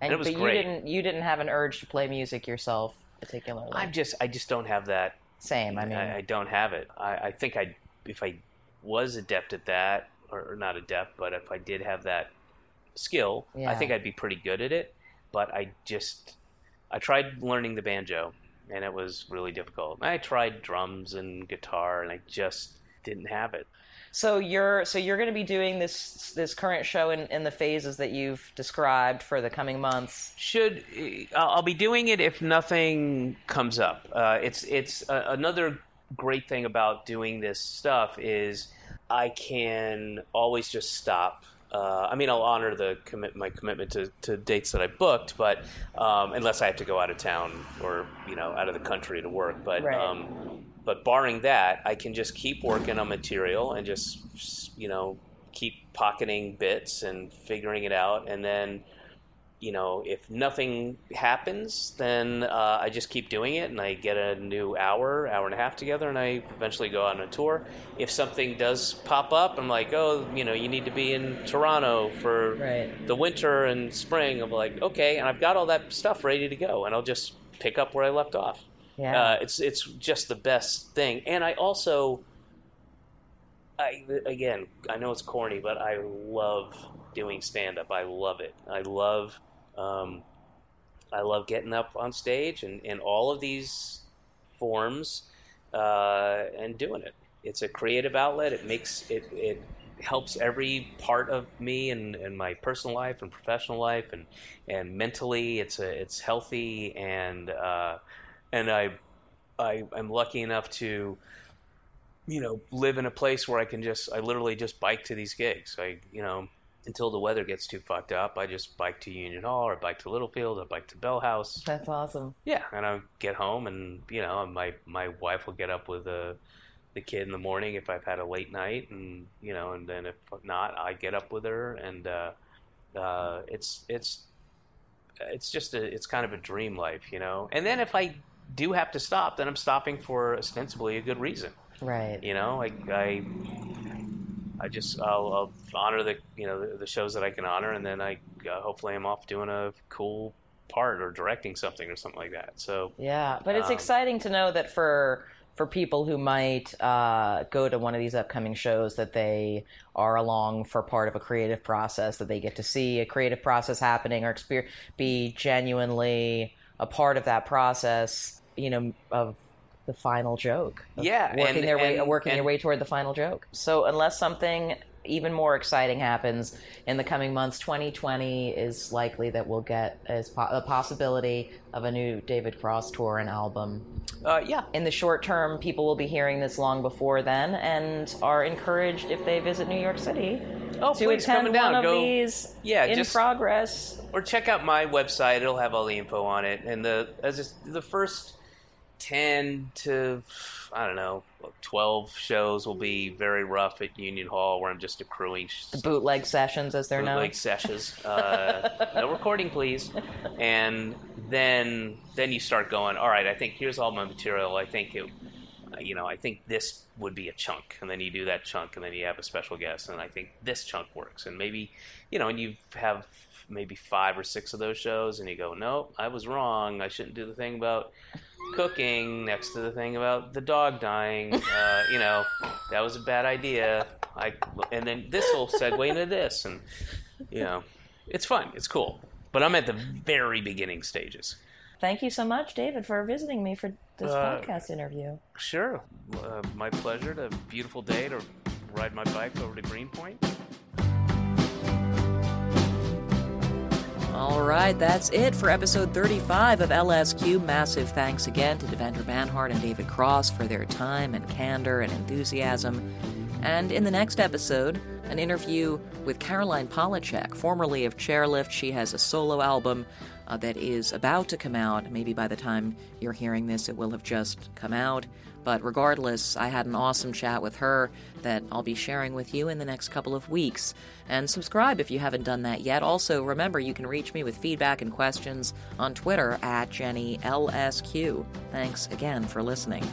And, it was but great. you didn't you didn't have an urge to play music yourself particularly. I'm just. I just don't have that Same. I mean, I, I don't have it. I, I think I, if I was adept at that, or, or not adept, but if I did have that skill, I think I'd be pretty good at it. But I just, I tried learning the banjo, and it was really difficult. I tried drums and guitar, and I just didn't have it. So you're so you're going to be doing this this current show in, in the phases that you've described for the coming months. Should I'll, I'll be doing it if nothing comes up. Uh, it's it's uh, another great thing about doing this stuff is I can always just stop. Uh, I mean, I'll honor the commit my commitment to, to dates that I booked, but um, unless I have to go out of town or you know out of the country to work. But Right. um, but barring that, I can just keep working on material and just you know keep pocketing bits and figuring it out, and then you know, if nothing happens, then uh, I just keep doing it, and I get a new hour, hour and a half together, and I eventually go on a tour. If something does pop up, I'm like, oh, you know, you need to be in Toronto for Right. the winter and spring. I'm like, okay, and I've got all that stuff ready to go, and I'll just pick up where I left off. Yeah. Uh, it's it's just the best thing, and I also, I again, I know it's corny, but I love doing stand up. I love it. I love, um, I love getting up on stage and in all of these forms uh, and doing it. It's a creative outlet. It makes it it helps every part of me and, and my personal life and professional life and and mentally it's a it's healthy and uh, and I I I'm lucky enough to you know live in a place where I can just I literally just bike to these gigs. I you know until the weather gets too fucked up, I just bike to Union Hall or bike to Littlefield or bike to Bell House. That's awesome. Yeah, and I get home, and you know, my my wife will get up with the the kid in the morning if I've had a late night, and you know, and then if not, I get up with her, and uh, uh, it's it's it's just a it's kind of a dream life, you know. And then if I do have to stop, then I'm stopping for ostensibly a good reason, Right. you know. I I, I just I'll, I'll honor the you know the, the shows that I can honor, and then I uh, hopefully I'm off doing a cool part or directing something or something like that. So Yeah, but it's Um, exciting to know that for for people who might uh, go to one of these upcoming shows, that they are along for part of a creative process, that they get to see a creative process happening or exper- be genuinely a part of that process. You know, of the final joke. Yeah, working and- their way, and- working their and- way toward the final joke. So unless something even more exciting happens in the coming months, 2020 is likely that we'll get as po- a possibility of a new David Cross tour and album. uh, yeah, In the short term, people will be hearing this long before then, and are encouraged if they visit New York City Oh, to please, attend coming down. one of Go- these Yeah, in just- progress. or check out my website. It'll have all the info on it. And the as it's, the first ten to I don't know twelve shows will be very rough at Union Hall, where I'm just accruing The bootleg sessions, as they're known. bootleg sessions. Uh, no recording, please. And then then you start going. All right, I think here's all my material. I think it. You know, I think this would be a chunk, and then you do that chunk, and then you have a special guest, and I think this chunk works, and maybe, you know, and you have maybe five or six of those shows, and you go, no, I was wrong. I shouldn't do the thing about cooking next to the thing about the dog dying. Uh, you know, that was a bad idea. I and then this will segue into this, and you know, it's fun. It's cool. But I'm at the very beginning stages. Thank you so much, David, for visiting me for this Uh, podcast interview. Sure, uh, my pleasure. To beautiful day to ride my bike over to Greenpoint. All right, that's it for episode 35 of LSQ. Massive thanks again to Devendra Banhart and David Cross for their time and candor and enthusiasm. And in the next episode, an interview with Caroline Polachek, formerly of Chairlift. She has a solo album uh, that is about to come out. Maybe by the time you're hearing this, it will have just come out. But regardless, I had an awesome chat with her that I'll be sharing with you in the next couple of weeks. And subscribe if you haven't done that yet. Also, remember you can reach me with feedback and questions on Twitter at JennyLSQ. Thanks again for listening.